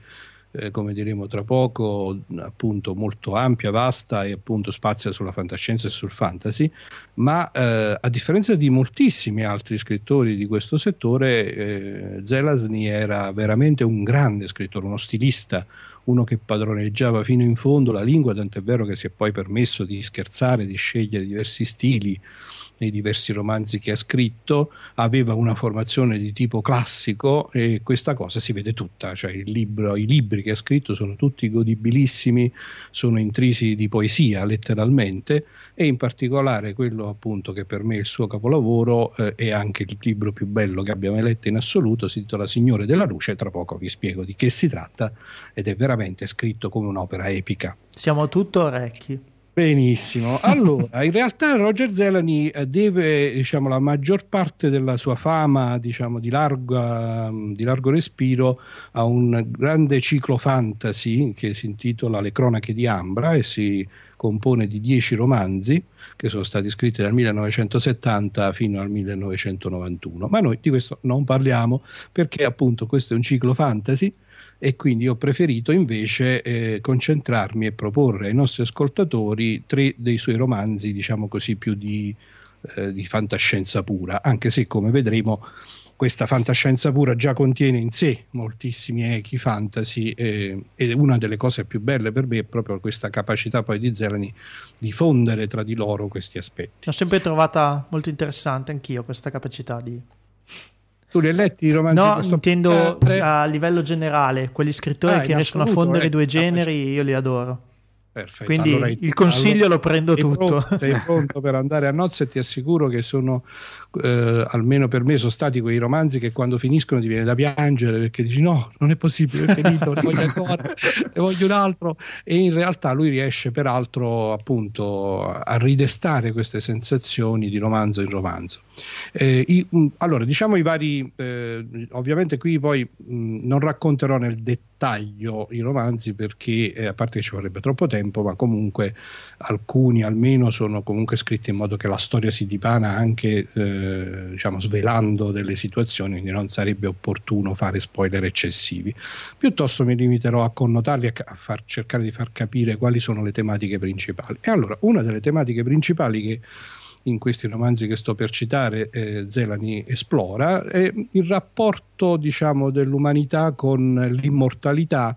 Speaker 4: eh, come diremo tra poco, appunto molto ampia, vasta e appunto spazia sulla fantascienza e sul fantasy, ma eh, a differenza di moltissimi altri scrittori di questo settore, eh, Zelazny era veramente un grande scrittore, uno stilista, uno che padroneggiava fino in fondo la lingua, tant'è vero che si è poi permesso di scherzare, di scegliere diversi stili nei diversi romanzi che ha scritto, aveva una formazione di tipo classico e questa cosa si vede tutta, cioè libro, i libri che ha scritto sono tutti godibilissimi, sono intrisi di poesia letteralmente e in particolare quello appunto che per me è il suo capolavoro eh, è anche il libro più bello che abbia mai letto in assoluto, si intitola Signore della Luce, tra poco vi spiego di che si tratta ed è veramente scritto come un'opera epica.
Speaker 1: Siamo tutto orecchi.
Speaker 4: Benissimo, <laughs> allora in realtà Roger Zelani eh, deve diciamo, la maggior parte della sua fama diciamo, di, larga, di, largo respiro a un grande ciclo fantasy che si intitola Le cronache di Ambra e si compone di dieci romanzi che sono stati scritti dal 1970 fino al 1991, ma noi di questo non parliamo perché appunto questo è un ciclo fantasy e quindi ho preferito invece eh, concentrarmi e proporre ai nostri ascoltatori tre dei suoi romanzi, diciamo così, più di, eh, di fantascienza pura, anche se come vedremo questa fantascienza pura già contiene in sé moltissimi echi fantasy eh, e una delle cose più belle per me è proprio questa capacità poi di Zelani di fondere tra di loro questi aspetti.
Speaker 1: L'ho sempre trovata molto interessante anch'io questa capacità di
Speaker 4: tu li hai letti i romanzi?
Speaker 1: No, intendo eh, a livello generale, quegli scrittori ah, che riescono a fondere i due generi, io li adoro. Perfetto. Quindi allora, il consiglio allora, lo prendo tutto.
Speaker 4: Pronto, sei pronto per andare a nozze e ti assicuro che sono, eh, almeno per me, sono stati quei romanzi che quando finiscono ti viene da piangere perché dici no, non è possibile, è finito, ne voglio ancora, ne voglio un altro. E in realtà lui riesce peraltro appunto a ridestare queste sensazioni di romanzo in romanzo. Eh, i, mh, allora, diciamo i vari, eh, ovviamente qui poi mh, non racconterò nel dettaglio i romanzi perché eh, a parte che ci vorrebbe troppo tempo, ma comunque alcuni almeno sono comunque scritti in modo che la storia si dipana anche eh, diciamo svelando delle situazioni, quindi non sarebbe opportuno fare spoiler eccessivi. Piuttosto mi limiterò a connotarli, a far, cercare di far capire quali sono le tematiche principali. E allora, una delle tematiche principali che in questi romanzi che sto per citare eh, Zelani esplora è il rapporto diciamo dell'umanità con l'immortalità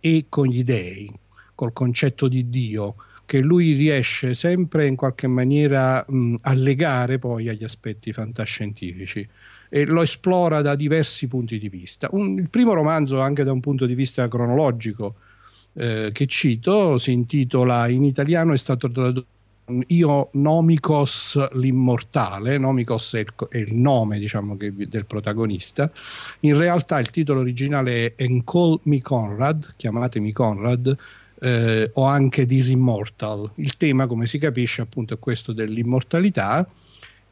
Speaker 4: e con gli dei, col concetto di Dio che lui riesce sempre in qualche maniera mh, a legare poi agli aspetti fantascientifici e lo esplora da diversi punti di vista. Un, il primo romanzo, anche da un punto di vista cronologico, eh, che cito, si intitola in italiano, è stato tradotto io Nomikos l'immortale, Nomikos è il, è il nome diciamo, che, del protagonista, in realtà il titolo originale è Encall Me Conrad, chiamatemi Conrad, eh, o anche This Immortal. Il tema, come si capisce, appunto è questo dell'immortalità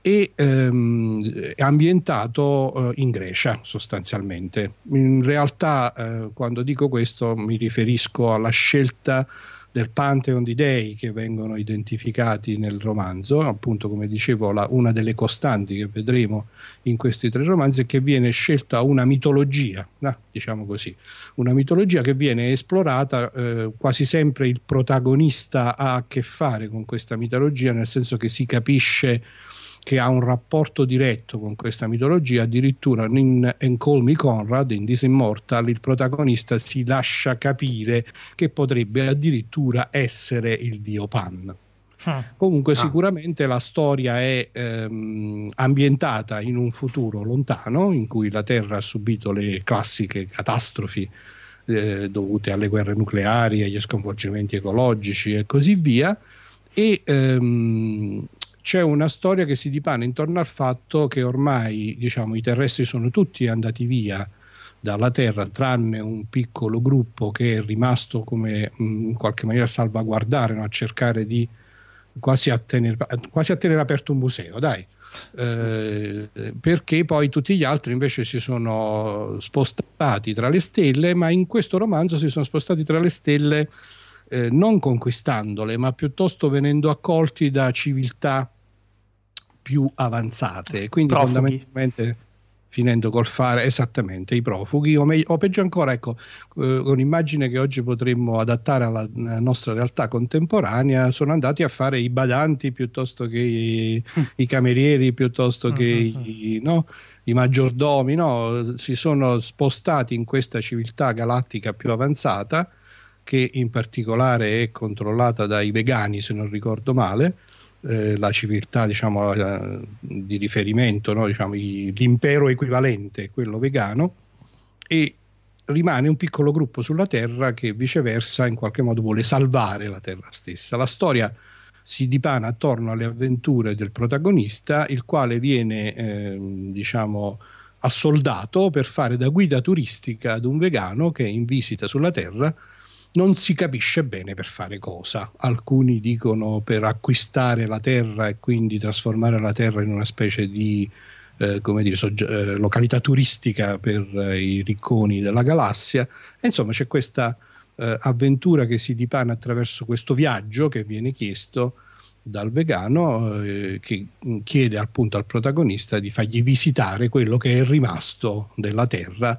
Speaker 4: e ehm, è ambientato eh, in Grecia sostanzialmente. In realtà, eh, quando dico questo, mi riferisco alla scelta del Pantheon di dei che vengono identificati nel romanzo, appunto come dicevo la, una delle costanti che vedremo in questi tre romanzi è che viene scelta una mitologia, no? diciamo così, una mitologia che viene esplorata, eh, quasi sempre il protagonista ha a che fare con questa mitologia, nel senso che si capisce che ha un rapporto diretto con questa mitologia, addirittura in And Call Me Conrad, in This Immortal, il protagonista si lascia capire che potrebbe addirittura essere il dio Pan. Hmm. Comunque ah. sicuramente la storia è ehm, ambientata in un futuro lontano in cui la Terra ha subito le classiche catastrofi eh, dovute alle guerre nucleari, agli sconvolgimenti ecologici e così via e ehm, c'è una storia che si dipana intorno al fatto che ormai diciamo, i terrestri sono tutti andati via dalla Terra, tranne un piccolo gruppo che è rimasto come in qualche maniera a salvaguardare, no? a cercare di quasi a, tenere, quasi a tenere aperto un museo, dai. Eh, perché poi tutti gli altri invece si sono spostati tra le stelle, ma in questo romanzo si sono spostati tra le stelle eh, non conquistandole, ma piuttosto venendo accolti da civiltà più avanzate. Quindi profughi. fondamentalmente finendo col fare esattamente i profughi o, meglio, o peggio ancora ecco eh, un'immagine che oggi potremmo adattare alla, alla, nostra realtà contemporanea sono andati a fare i badanti piuttosto che i, <laughs> i camerieri piuttosto che mm-hmm. i, no, i maggiordomi no? si sono spostati in questa civiltà galattica più avanzata che in particolare è controllata dai vegani se non ricordo male eh, la civiltà diciamo, eh, di riferimento, no? diciamo, i, l'impero equivalente, quello vegano, e rimane un piccolo gruppo sulla Terra che viceversa in qualche modo vuole salvare la Terra stessa. La storia si dipana attorno alle avventure del protagonista, il quale viene eh, diciamo, assoldato per fare da guida turistica ad un vegano che è in visita sulla Terra non si capisce bene per fare cosa. Alcuni dicono per acquistare la terra e quindi trasformare la terra in una specie di eh, come dire, soggi- eh, località turistica per eh, i ricconi della galassia. E insomma c'è questa eh, avventura che si dipana attraverso questo viaggio che viene chiesto dal vegano eh, che chiede appunto al protagonista di fargli visitare quello che è rimasto della terra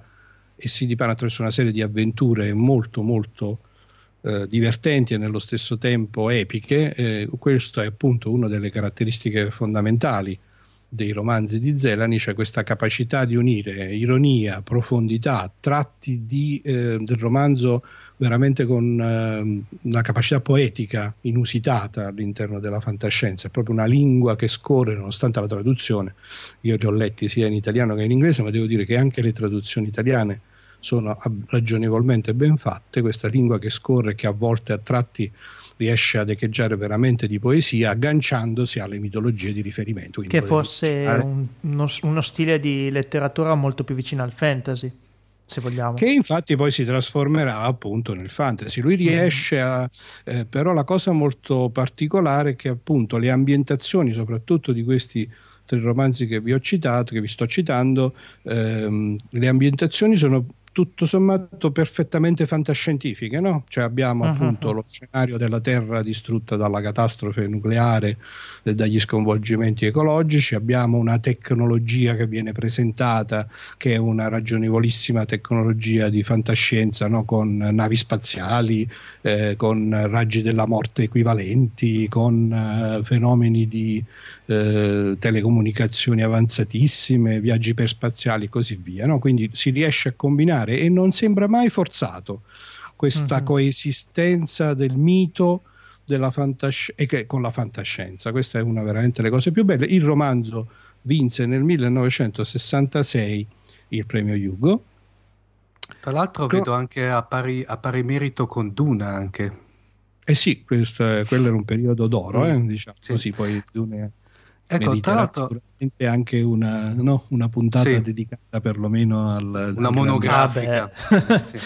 Speaker 4: e si dipana attraverso una serie di avventure molto molto eh, divertenti e nello stesso tempo epiche. Eh, questo è appunto una delle caratteristiche fondamentali dei romanzi di Zelani, cioè questa capacità di unire ironia, profondità, tratti di, eh, del romanzo veramente con eh, una capacità poetica inusitata all'interno della fantascienza, è proprio una lingua che scorre nonostante la traduzione. Io li ho letti sia in italiano che in inglese, ma devo dire che anche le traduzioni italiane sono ragionevolmente ben fatte, questa lingua che scorre che a volte a tratti riesce ad echeggiare veramente di poesia agganciandosi alle mitologie di riferimento.
Speaker 1: Che fosse un, uno, uno, stile di letteratura molto più vicino al fantasy, se vogliamo.
Speaker 4: Che infatti poi si trasformerà appunto nel fantasy. Lui riesce mm. a... Eh, però la cosa molto particolare è che appunto le ambientazioni, soprattutto di questi tra i romanzi che vi ho citato, che vi sto citando, ehm, le ambientazioni sono tutto sommato perfettamente fantascientifiche, no? Cioè abbiamo uh-huh. appunto lo scenario della Terra distrutta dalla catastrofe nucleare e dagli sconvolgimenti ecologici, abbiamo una tecnologia che viene presentata che è una ragionevolissima tecnologia di fantascienza, no? Con navi spaziali, eh, con raggi della morte equivalenti, con eh, fenomeni di eh, telecomunicazioni avanzatissime, viaggi perspaziali e così via. No? Quindi si riesce a combinare e non sembra mai forzato questa uh-huh. coesistenza del mito della fantasci- e che, con la fantascienza. Questa è una veramente le cose più belle. Il romanzo vinse nel 1966 il premio Hugo.
Speaker 2: Tra l'altro Pro... vedo anche a pari, a pari merito con Duna anche.
Speaker 4: Eh sì, questo, quello era un periodo d'oro, mm. eh, diciamo sì. così, poi Dune Ecco, tra l'altro anche una, no, una puntata sì. dedicata perlomeno al
Speaker 2: una monografica.
Speaker 1: Ah, <laughs> sì.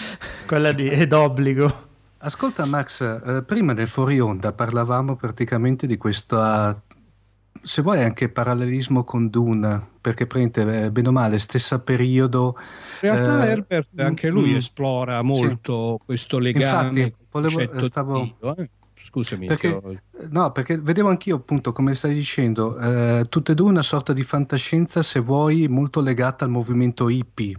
Speaker 1: Quella di, è d'obbligo.
Speaker 2: Ascolta Max, eh, prima del fuori onda parlavamo praticamente di questo, se vuoi anche parallelismo con Dune, perché prende eh, bene o male stesso periodo.
Speaker 4: In realtà eh, Herbert anche lui mm, esplora molto sì. questo legame.
Speaker 2: Infatti, volevo, stavo, Dio, eh? Scusami. Perché, no, perché vedevo anch'io appunto, come stai dicendo, eh, tutte e due una sorta di fantascienza, se vuoi, molto legata al movimento hippie.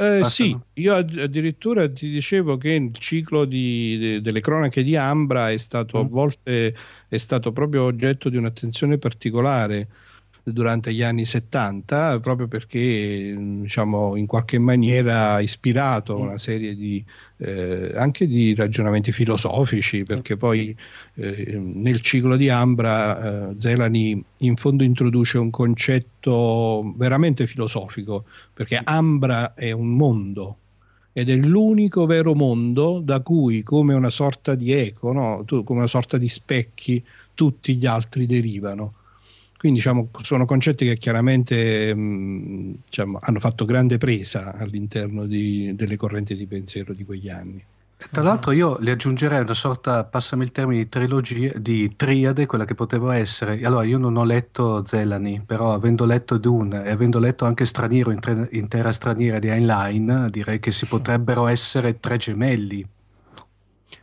Speaker 4: Eh, sì, io addirittura ti dicevo che il ciclo di, de, delle cronache di Ambra è stato mm. a volte è stato proprio oggetto di un'attenzione particolare durante gli anni 70 proprio perché diciamo in qualche maniera ha ispirato mm. una serie di eh, anche di ragionamenti filosofici perché poi eh, nel ciclo di Ambra eh, Zelani in fondo introduce un concetto veramente filosofico perché Ambra è un mondo ed è l'unico vero mondo da cui come una sorta di eco, no? come una sorta di specchi tutti gli altri derivano quindi diciamo, sono concetti che chiaramente mh, mm, diciamo, hanno fatto grande presa all'interno di, delle correnti di pensiero di quegli anni.
Speaker 2: Tra l'altro io le aggiungerei una sorta, passami il termine, di trilogia, di triade, quella che poteva essere. Allora, io non ho letto Zelani, però avendo letto Dune e avendo letto anche Straniero in, in Terra Straniera di Heinlein, direi che si potrebbero essere tre gemelli.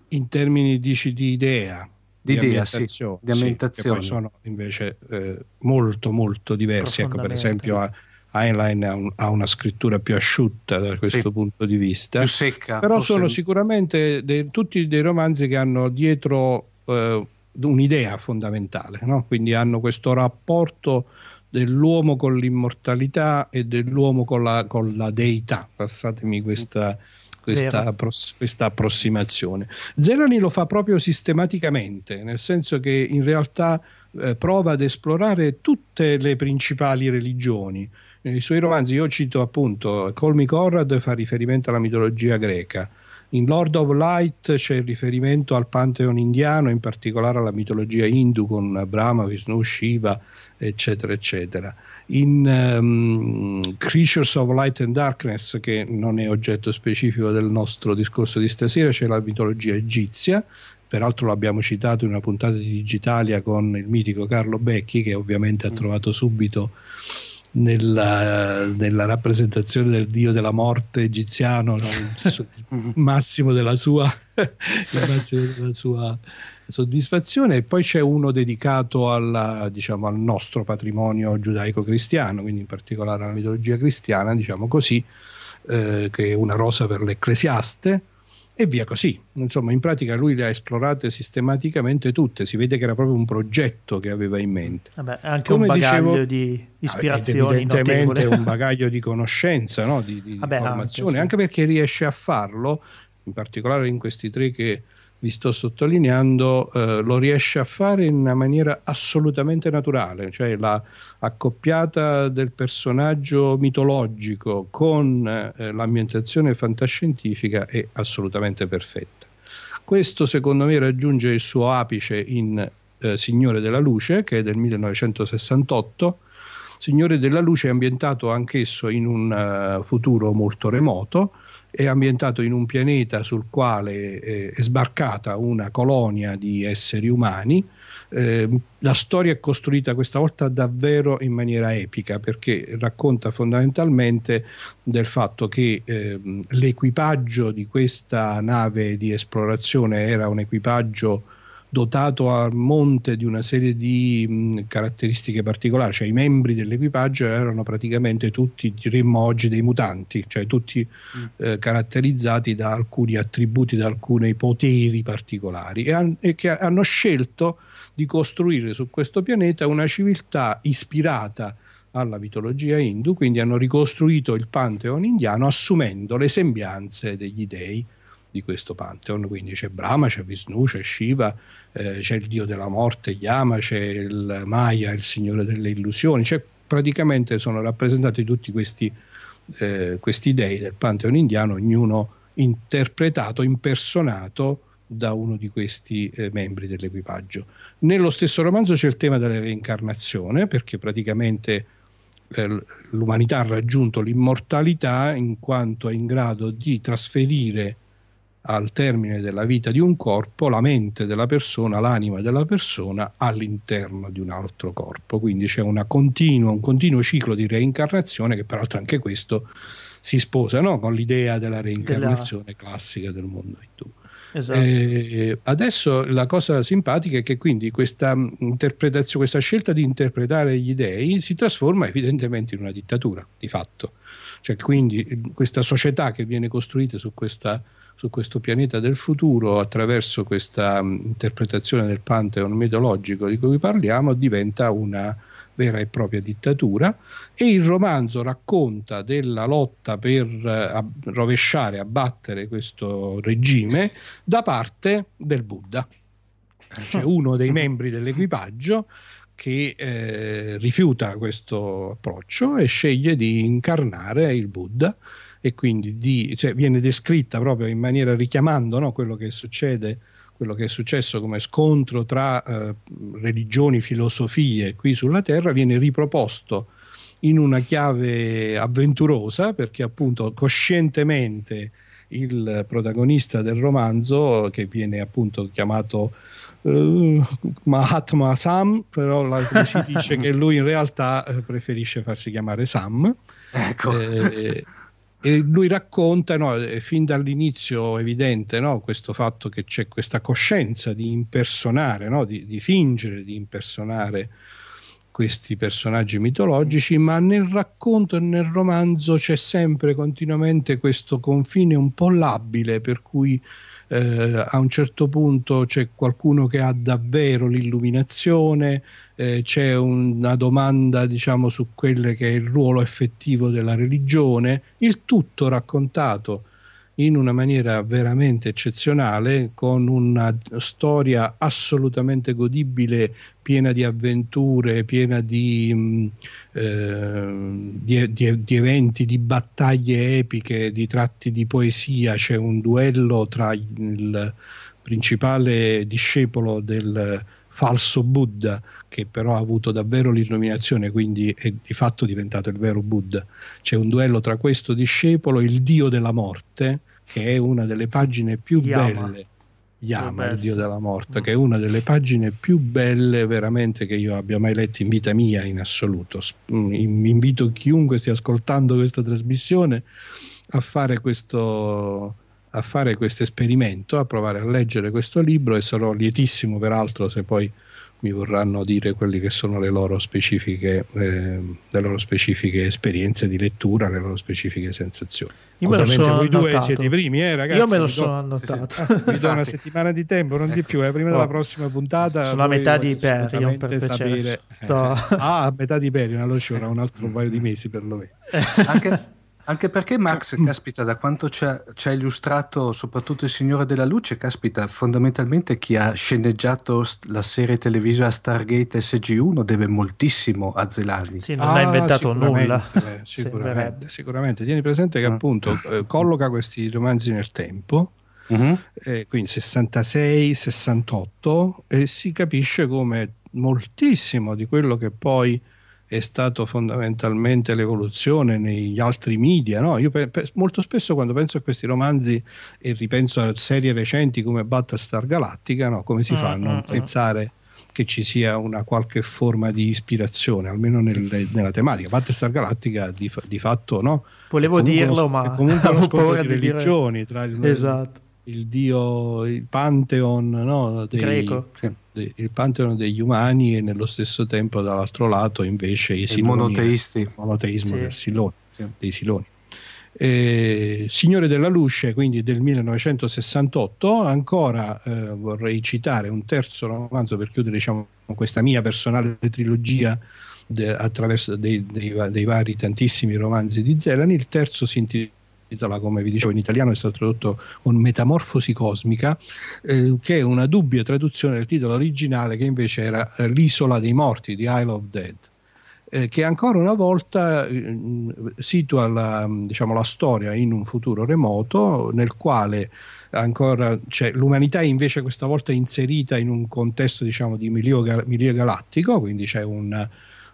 Speaker 4: In termini dici di idea?
Speaker 2: Di, di idea, sì, di ambientazione.
Speaker 4: Sì, sono invece eh, molto molto diversi. Ecco, per esempio, Heinlein ha, un, ha, una scrittura più asciutta da questo sì, punto di vista.
Speaker 2: Più secca.
Speaker 4: Però forse... sono sicuramente de, tutti dei romanzi che hanno dietro eh, un'idea fondamentale, no? quindi hanno questo rapporto dell'uomo con l'immortalità e dell'uomo con la, con la deità. Passatemi questa questa, appros- questa, approssimazione. Zelani lo fa proprio sistematicamente, nel senso che in realtà eh, prova ad esplorare tutte le principali religioni. Nei suoi romanzi io cito appunto Colmy Conrad fa riferimento alla mitologia greca. In Lord of Light c'è il riferimento al pantheon indiano, in particolare alla mitologia hindu con Brahma, Vishnu, Shiva, eccetera, eccetera in um, Creatures of Light and Darkness, che non è oggetto specifico del nostro discorso di stasera, c'è la mitologia egizia. Peraltro l'abbiamo citato in una puntata di Digitalia con il mitico Carlo Becchi, che ovviamente ha mm. trovato subito nella, nella, rappresentazione del dio della morte egiziano no? il <laughs> massimo della sua, il massimo della sua <laughs> soddisfazione e poi c'è uno dedicato alla, diciamo, al nostro patrimonio giudaico-cristiano, quindi in particolare alla mitologia cristiana, diciamo così, eh, che è una rosa per l'ecclesiaste e via così. Insomma, in pratica lui le ha esplorate sistematicamente tutte, si vede che era proprio un progetto che aveva in mente.
Speaker 1: Vabbè, anche Come un bagaglio dicevo, di ispirazioni
Speaker 4: evidentemente notevole. un bagaglio di conoscenza, no? di, di Vabbè, informazione, anche, sì. anche perché riesce a farlo, in particolare in questi tre che vi sto sottolineando, eh, lo riesce a fare in una maniera assolutamente naturale, cioè la accoppiata del personaggio mitologico con eh, l'ambientazione fantascientifica è assolutamente perfetta. Questo secondo me raggiunge il suo apice in eh, Signore della Luce, che è del 1968. Signore della Luce è ambientato anch'esso in un uh, futuro molto remoto, è ambientato in un pianeta sul quale eh, è sbarcata una colonia di esseri umani. Eh, la storia è costruita questa volta davvero in maniera epica perché racconta fondamentalmente del fatto che eh, l'equipaggio di questa nave di esplorazione era un equipaggio dotato a monte di una serie di mh, caratteristiche particolari, cioè i membri dell'equipaggio erano praticamente tutti, diremmo oggi, dei mutanti, cioè tutti mm. eh, caratterizzati da alcuni attributi, da alcuni poteri particolari e, han- e che hanno scelto di costruire su questo pianeta una civiltà ispirata alla mitologia hindu, quindi hanno ricostruito il pantheon indiano assumendo le sembianze degli dei di questo pantheon, quindi c'è Brahma, c'è Vishnu, c'è Shiva, eh, c'è il dio della morte Yama, c'è il Maya, il signore delle illusioni, cioè praticamente sono rappresentati tutti questi, eh, questi dei del pantheon indiano, ognuno interpretato, impersonato da uno di questi eh, membri dell'equipaggio. Nello stesso romanzo c'è il tema della reincarnazione, perché praticamente eh, l'umanità ha raggiunto l'immortalità in quanto è in grado di trasferire al termine della vita di un corpo la mente della persona, l'anima della persona all'interno di un altro corpo. Quindi c'è continua, un continuo ciclo di reincarnazione che peraltro anche questo si sposa no? con l'idea della reincarnazione della... classica del mondo hindu. Esatto. Eh, adesso la cosa simpatica è che quindi questa, questa scelta di interpretare gli dei si trasforma evidentemente in una dittatura, di fatto. Cioè quindi questa società che viene costruita su questa su questo pianeta del futuro attraverso questa um, interpretazione del pantheon mitologico di cui parliamo diventa una vera e propria dittatura e il romanzo racconta della lotta per uh, rovesciare, abbattere questo regime da parte del Buddha. C'è <laughs> uno dei membri dell'equipaggio che eh, rifiuta questo approccio e sceglie di incarnare il Buddha e quindi di, cioè, viene descritta proprio in maniera richiamando no, quello che succede quello che è successo come scontro tra eh, religioni, filosofie qui sulla Terra viene riproposto in una chiave avventurosa perché appunto coscientemente il protagonista del romanzo che viene appunto chiamato uh, Mahatma Sam però la, si dice <laughs> che lui in realtà eh, preferisce farsi chiamare Sam ecco. eh, e lui racconta, no, fin dall'inizio evidente no, questo fatto che c'è questa coscienza di impersonare, no, di, di, fingere di impersonare questi personaggi mitologici, ma nel racconto e nel romanzo c'è sempre continuamente questo confine un po' labile per cui eh, a un certo punto c'è qualcuno che ha davvero l'illuminazione, eh, c'è una domanda diciamo su quello che è il ruolo effettivo della religione, il tutto raccontato in una maniera veramente eccezionale, con una storia assolutamente godibile, piena di avventure, piena di, mm, eh, di, di, di, eventi, di battaglie epiche, di tratti di poesia. C'è un duello tra il principale discepolo del falso Buddha, che però ha avuto davvero l'illuminazione, quindi è di fatto diventato il vero Buddha. C'è un duello tra questo discepolo e il dio della morte, che è una delle pagine più Yama. belle. Yama, il dio della morte, mm. che è una delle pagine più belle veramente che io abbia mai letto in vita mia in assoluto. Mm, invito chiunque stia ascoltando questa trasmissione a fare questo a fare questo esperimento, a provare a leggere questo libro e sarò lietissimo peraltro se poi mi vorranno dire quelle che sono le loro specifiche, eh, le loro specifiche esperienze di lettura, le loro specifiche sensazioni.
Speaker 1: Io Ovviamente voi
Speaker 4: annotato.
Speaker 1: due
Speaker 4: siete i primi, eh, ragazzi.
Speaker 1: Io me lo sono annotato.
Speaker 4: Sì, sì. vi do <laughs> una settimana di tempo, non di più, eh, prima oh. della prossima puntata.
Speaker 1: Sono a metà di Perion per sapere.
Speaker 4: Eh. Ah, a metà di Perion, allora ci vorrà un altro <laughs> paio di mesi per lo
Speaker 2: Anche anche perché Max, <clears throat> caspita, da quanto ci ha, illustrato soprattutto il Signore della Luce, caspita, fondamentalmente chi ha sceneggiato la serie televisiva Stargate SG1 deve moltissimo a Zelani.
Speaker 1: Sì, non ah, ha inventato nulla. <laughs>
Speaker 4: Eh, sicuramente, sicuramente. Tieni presente che ah. appunto eh, colloca questi romanzi nel tempo, uh-huh. eh, quindi 66, 68, e si capisce come moltissimo di quello che poi è stato fondamentalmente l'evoluzione negli altri media. No? Io pe- pe- molto spesso quando penso a questi romanzi e ripenso a serie recenti come Battlestar Galactica, no? come si mm, fa a non mm, mm. pensare che ci sia una qualche forma di ispirazione, almeno nel, nella tematica. A parte Star Galactica, di, di fatto, no?
Speaker 1: Volevo dirlo, uno, ma
Speaker 4: comunque uno <laughs> scontro di religioni dire... tra il,
Speaker 1: esatto.
Speaker 4: Il, dio, il pantheon no,
Speaker 1: dei, Greco.
Speaker 4: De, il pantheon degli umani e nello stesso tempo dall'altro lato invece i siloni,
Speaker 2: monoteisti. il
Speaker 4: monoteismo sì. del Silone, dei Siloni eh, Signore della Luce, quindi del 1968. Ancora eh, vorrei citare un terzo romanzo per chiudere diciamo, questa mia personale trilogia de, attraverso dei, dei, dei, vari tantissimi romanzi di Zelani. Il terzo si intitola, come vi dicevo in italiano, è stato tradotto con Metamorfosi Cosmica, eh, che è una dubbia traduzione del titolo originale che invece era eh, L'isola dei morti, The Isle of Dead eh, che ancora una volta eh, situa la, diciamo, la, storia in un futuro remoto nel quale ancora cioè, l'umanità è invece questa volta inserita in un contesto diciamo, di milio, milio galattico, quindi c'è un,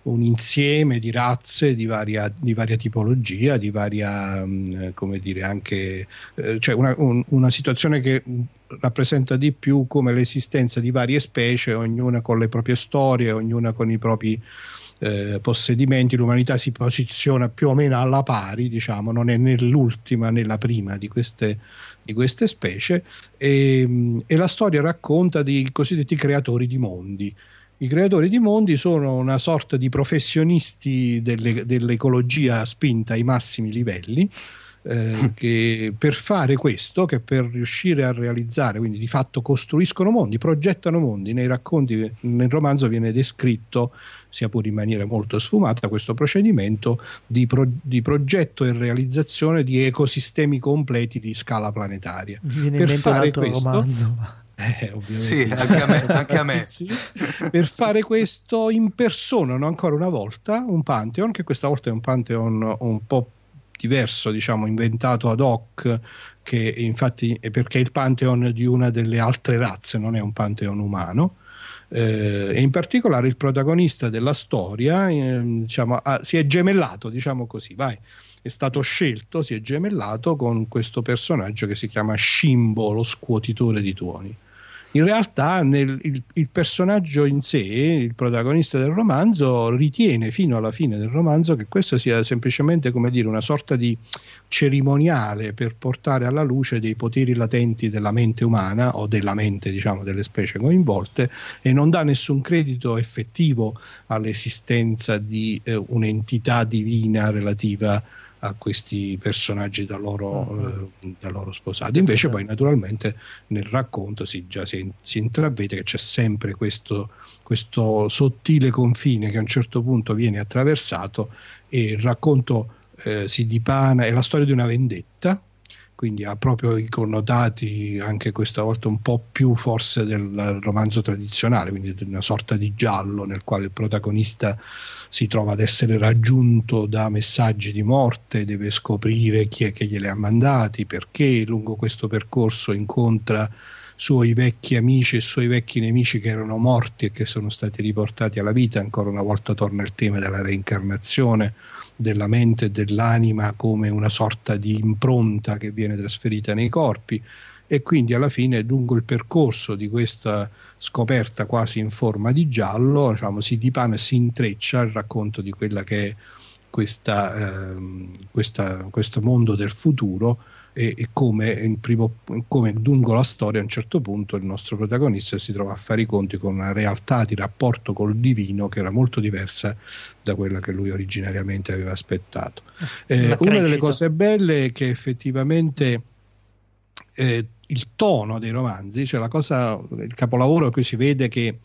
Speaker 4: un insieme di razze di varia, di varia tipologia, di varia, mm, come dire, anche, eh, cioè una, un, una situazione che rappresenta di più come l'esistenza di varie specie, ognuna con le proprie storie, ognuna con i propri eh, possedimenti, l'umanità si posiziona più o meno alla pari, diciamo, non è né l'ultima né la prima di queste, di queste specie, e, e la storia racconta di cosiddetti creatori di mondi. I creatori di mondi sono una sorta di professionisti delle, dell'ecologia spinta ai massimi livelli, eh, <laughs> che per fare questo, che per riuscire a realizzare, quindi di fatto costruiscono mondi, progettano mondi, nei racconti, nel romanzo viene descritto sia pure in maniera molto sfumata, questo procedimento di, pro, di progetto e realizzazione di ecosistemi completi di scala planetaria.
Speaker 1: Viene per fare questo, romanzo.
Speaker 2: Eh, sì, anche a me. <laughs> Anche a me.
Speaker 4: sì, per fare questo impersonano ancora una volta un Pantheon, che questa volta è un Pantheon un po' diverso, diciamo, inventato ad hoc, che infatti è perché è il Pantheon di una delle altre razze, non è un Pantheon umano eh, e in particolare il protagonista della storia eh, diciamo, ha, si è gemellato, diciamo così, vai. È stato scelto, si è gemellato con questo personaggio che si chiama Shimbo, lo scuotitore di tuoni in realtà nel, il, il, personaggio in sé, il protagonista del romanzo, ritiene fino alla fine del romanzo che questo sia semplicemente come dire, una sorta di cerimoniale per portare alla luce dei poteri latenti della mente umana o della mente diciamo, delle specie coinvolte e non dà nessun credito effettivo all'esistenza di eh, un'entità divina relativa a a questi personaggi da loro, uh-huh. eh, da loro sposati. Invece poi naturalmente nel racconto si, già si, si intravede che c'è sempre questo, questo, sottile confine che a un certo punto viene attraversato e il racconto eh, si dipana, è la storia di una vendetta, quindi ha proprio i connotati anche questa volta un po' più forse del romanzo tradizionale, quindi una sorta di giallo nel quale il protagonista si trova ad essere raggiunto da messaggi di morte, deve scoprire chi è che glieli ha mandati, perché lungo questo percorso incontra suoi vecchi amici e suoi vecchi nemici che erano morti e che sono stati riportati alla vita. Ancora una volta torna il tema della reincarnazione della mente e dell'anima come una sorta di impronta che viene trasferita nei corpi e quindi alla fine lungo il percorso di questa scoperta quasi in forma di giallo, diciamo, si dipana e si intreccia il racconto di quella che è questa, ehm, questa, questo mondo del futuro e, e come, primo, come, lungo la storia a un certo punto il nostro protagonista si trova a fare i conti con una realtà di rapporto col divino che era molto diversa da quella che lui originariamente aveva aspettato. Eh, una delle cose belle è che effettivamente eh, il tono dei romanzi, cioè la cosa, il capolavoro qui si vede che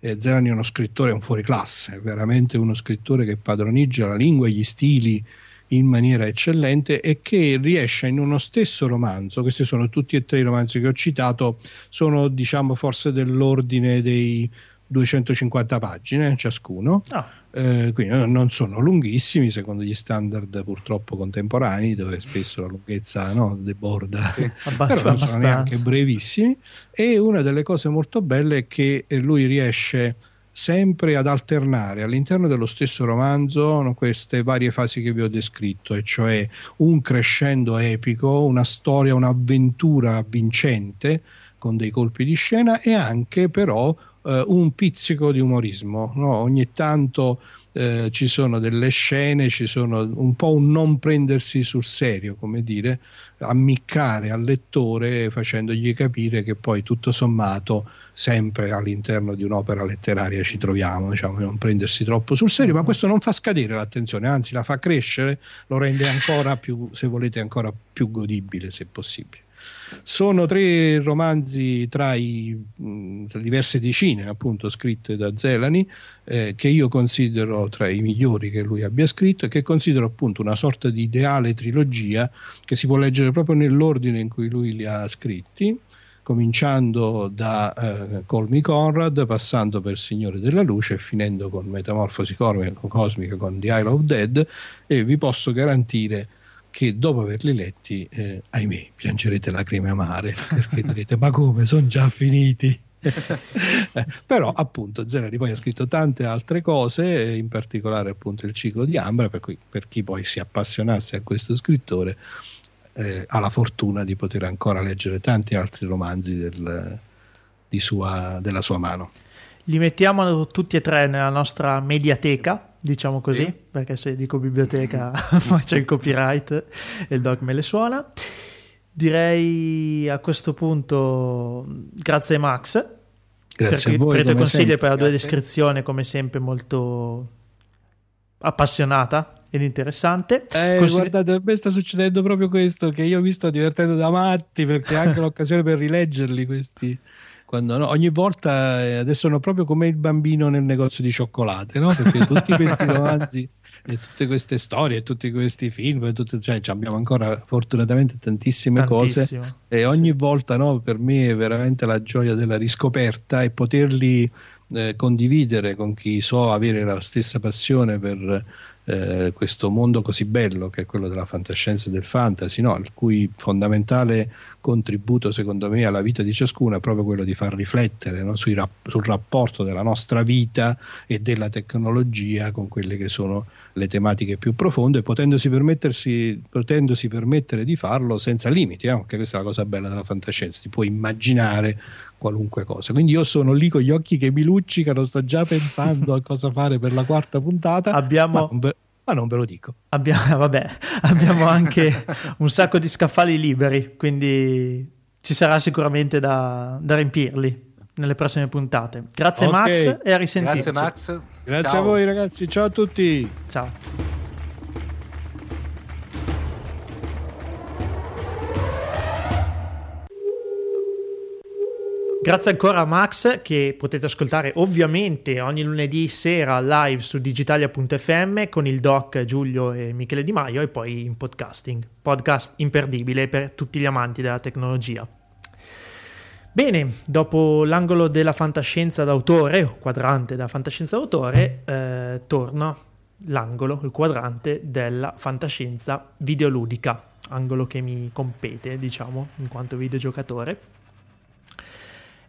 Speaker 4: eh, Zelani è uno scrittore, un fuoriclasse, è veramente uno scrittore che padroneggia la lingua e gli stili in maniera eccellente e che riesce in uno stesso romanzo, questi sono tutti e tre i romanzi che ho citato, sono diciamo forse dell'ordine dei 250 pagine ciascuno, oh. eh, quindi non sono lunghissimi secondo gli standard purtroppo contemporanei dove spesso la lunghezza no, deborda, sì. <laughs> però non sono neanche brevissimi e una delle cose molto belle è che lui riesce sempre ad alternare all'interno dello stesso romanzo queste varie fasi che vi ho descritto, e cioè un crescendo epico, una storia, un'avventura vincente con dei colpi di scena e anche però eh, un pizzico di umorismo. No? Ogni tanto eh, ci sono delle scene, ci sono un po' un non prendersi sul serio, come dire, ammiccare al lettore facendogli capire che poi tutto sommato sempre all'interno di un'opera letteraria ci troviamo, diciamo, non prendersi troppo sul serio, ma questo non fa scadere l'attenzione, anzi la fa crescere, lo rende ancora più, se volete, ancora più godibile se possibile. Sono tre romanzi tra i tra diverse decine, appunto, scritte da Zelani, eh, che io considero tra i migliori che lui abbia scritto e che considero appunto una sorta di ideale trilogia che si può leggere proprio nell'ordine in cui lui li ha scritti cominciando da eh, Colmi Conrad, passando per Signore della Luce e finendo con Metamorfosi Cosmica con The Isle of Dead e vi posso garantire che dopo averli letti, eh, ahimè, piangerete lacrime amare perché direte ma come, sono già finiti? eh, <laughs> però appunto Zenari poi ha scritto tante altre cose in particolare appunto il ciclo di Ambra per, cui, per chi poi si appassionasse a questo scrittore eh, ha la fortuna di poter ancora leggere tanti altri romanzi del, sua, della sua mano.
Speaker 1: Li mettiamo tutti e tre nella nostra mediateca, diciamo così, sì. perché se dico biblioteca <laughs> <laughs> poi c'è il copyright e il doc me le suona. Direi a questo punto grazie Max.
Speaker 4: Grazie per, a voi.
Speaker 1: Per i tuoi consigli
Speaker 4: sempre.
Speaker 1: per la tua descrizione, come sempre, molto appassionata ed interessante.
Speaker 4: Eh, Così... Guardate, a me sta succedendo proprio questo, che io mi sto divertendo da matti perché è anche <laughs> l'occasione per rileggerli questi. Quando, no, ogni volta eh, adesso sono proprio come il bambino nel negozio di cioccolate, no? perché tutti questi <laughs> romanzi e tutte queste storie, tutti questi film, tutte, cioè, abbiamo ancora fortunatamente tantissime Tantissimo. cose e ogni sì. volta no, per me è veramente la gioia della riscoperta e poterli eh, condividere con chi so avere la stessa passione per eh, questo mondo così bello che è quello della fantascienza e del fantasy, no? il cui fondamentale contributo secondo me alla vita di ciascuno è proprio quello di far riflettere no? rap- sul rapporto della nostra vita e della tecnologia con quelle che sono le tematiche più profonde, potendosi, potendosi permettere di farlo senza limiti, eh? questa è la cosa bella della fantascienza, ti puoi immaginare qualunque cosa. Quindi io sono lì con gli occhi che mi luccicano, sto già pensando a <laughs> cosa fare per la quarta puntata.
Speaker 1: Abbiamo...
Speaker 4: Ma non ve, ma non ve lo dico.
Speaker 1: Abbiamo, <laughs> vabbè, abbiamo anche un sacco di scaffali liberi, quindi ci sarà sicuramente da, da riempirli nelle prossime puntate. Grazie okay. Max e a risentirci.
Speaker 2: Grazie Max.
Speaker 4: Grazie ciao. a voi ragazzi, ciao a tutti.
Speaker 1: Ciao. Grazie ancora a Max che potete ascoltare ovviamente ogni lunedì sera live su digitalia.fm con il doc Giulio e Michele Di Maio e poi in podcasting. Podcast imperdibile per tutti gli amanti della tecnologia. Bene, dopo l'angolo della fantascienza d'autore, o quadrante della fantascienza d'autore, eh, torna l'angolo, il quadrante della fantascienza videoludica, angolo che mi compete, diciamo, in quanto videogiocatore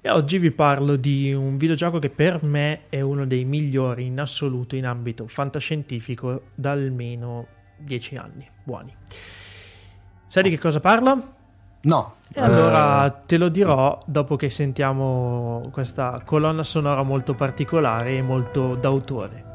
Speaker 1: e oggi vi parlo di un videogioco che per me è uno dei migliori in assoluto in ambito fantascientifico da almeno 10 anni buoni. Sai di che cosa parlo?
Speaker 2: No.
Speaker 1: E allora uh... te lo dirò dopo che sentiamo questa colonna sonora molto particolare e molto d'autore.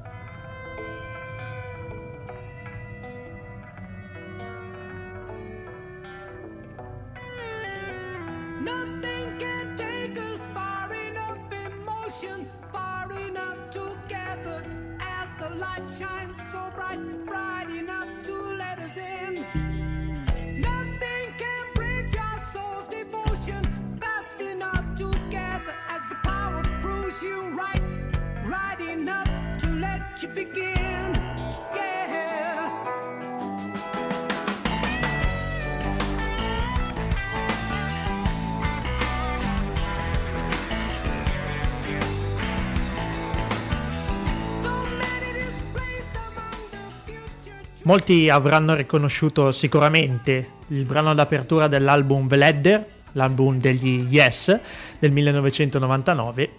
Speaker 1: Molti avranno riconosciuto sicuramente il brano d'apertura dell'album The Ladder, l'album degli Yes del 1999.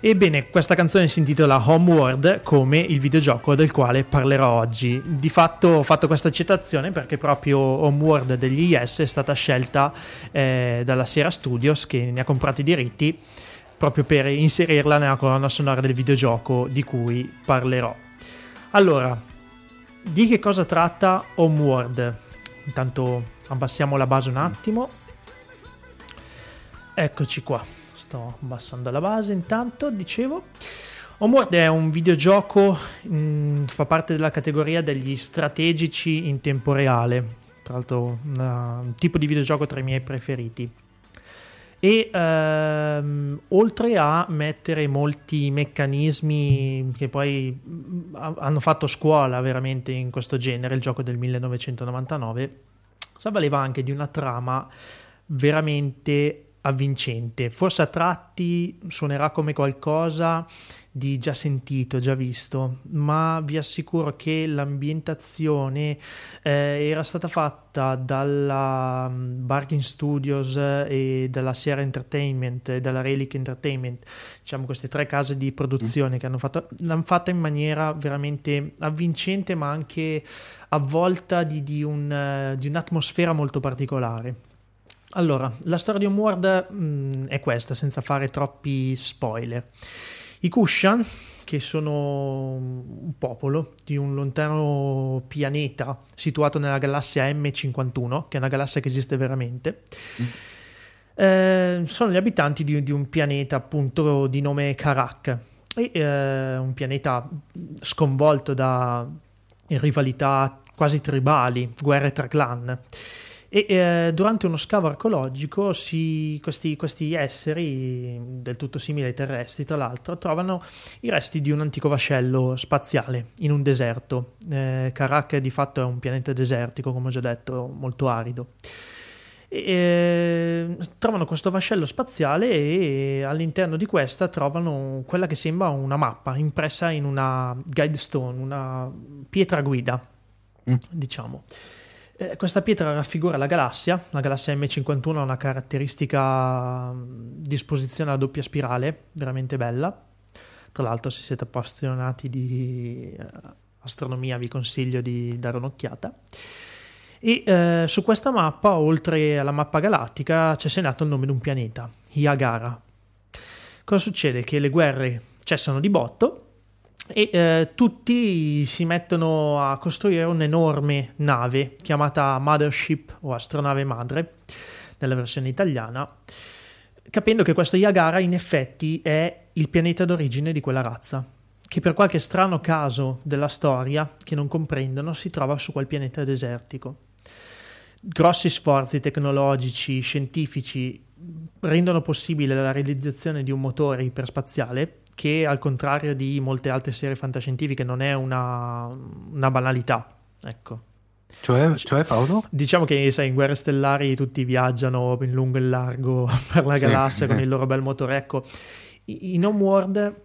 Speaker 1: Ebbene, questa canzone si intitola Homeworld come il videogioco del quale parlerò oggi. Di fatto ho fatto questa citazione perché proprio Homeworld degli Yes è stata scelta eh, dalla Sierra Studios che ne ha comprato i diritti proprio per inserirla nella colonna sonora del videogioco di cui parlerò. Allora, di che cosa tratta Homeworld? Intanto abbassiamo la base un attimo. Eccoci qua, sto abbassando la base intanto, dicevo. Homeworld è un videogioco, mh, mm, fa parte della categoria degli strategici in tempo reale, tra l'altro una, un tipo di videogioco tra i miei preferiti. E ehm, oltre a mettere molti meccanismi che poi mm, hanno fatto scuola veramente in questo genere, il gioco del 1999, s'avvaleva anche di una trama veramente avvincente. Forse a tratti suonerà come qualcosa di già sentito, già visto, ma vi assicuro che l'ambientazione eh, era stata fatta dalla um, Bargain Studios e dalla Sierra Entertainment e dalla Relic Entertainment, diciamo queste tre case di produzione mm. che hanno fatto, l'hanno fatta in maniera veramente avvincente, ma anche avvolta di, di, un, uh, di un'atmosfera molto particolare. Allora, la storia di Homeworld mh, mm, è questa, senza fare troppi spoiler. I Kushan, che sono un popolo di un lontano pianeta situato nella galassia M51, che è una galassia che esiste veramente, mm. eh, sono gli abitanti di, di, un pianeta appunto di nome Karak, e, eh, un pianeta sconvolto da rivalità quasi tribali, guerre tra clan. E eh, durante uno scavo archeologico si, questi, questi, esseri, del tutto simili ai terrestri, tra l'altro, trovano i resti di un antico vascello spaziale in un deserto. Eh, Karak di fatto è un pianeta desertico, come ho già detto, molto arido. E, eh, trovano questo vascello spaziale e all'interno di questa trovano quella che sembra una mappa impressa in una guide stone, una pietra guida, mm. diciamo. Eh, questa pietra raffigura la galassia, la galassia M51 ha una caratteristica mm, disposizione a doppia spirale, veramente bella. Tra l'altro se siete appassionati di eh, astronomia vi consiglio di dare un'occhiata. E eh, su questa mappa, oltre alla mappa galattica, c'è segnato il nome di un pianeta, Iagara. Cosa succede? Che le guerre cessano di botto e eh, tutti si mettono a costruire un'enorme nave chiamata Mothership o astronave madre nella versione italiana, capendo che questo Yagara in effetti è il pianeta d'origine di quella razza, che per qualche strano caso della storia che non comprendono si trova su quel pianeta desertico. Grossi sforzi tecnologici, scientifici rendono possibile la realizzazione di un motore iperspaziale che al contrario di molte altre serie fantascientifiche non è una, una banalità. Ecco.
Speaker 2: Cioè, cioè, Paolo?
Speaker 1: Diciamo che sai, in Guerre Stellari tutti viaggiano in lungo e in largo <laughs> per la sì. galassia con il <laughs> loro bel motore. Ecco, in Homeworld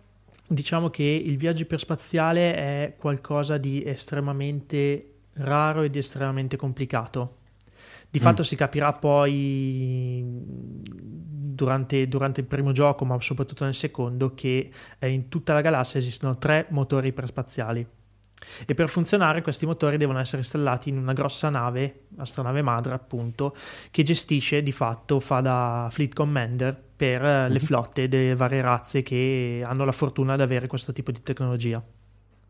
Speaker 1: diciamo che il viaggio iperspaziale è qualcosa di estremamente raro e di estremamente complicato. Di mm. fatto si capirà poi durante, durante, il primo gioco, ma soprattutto nel secondo, che eh, in tutta la galassia esistono tre motori iperspaziali. E per funzionare questi motori devono essere installati in una grossa nave, astronave madre appunto, che gestisce di fatto, fa da fleet commander per mm-hmm. le mhm. flotte delle varie razze che hanno la fortuna di avere questo tipo di tecnologia.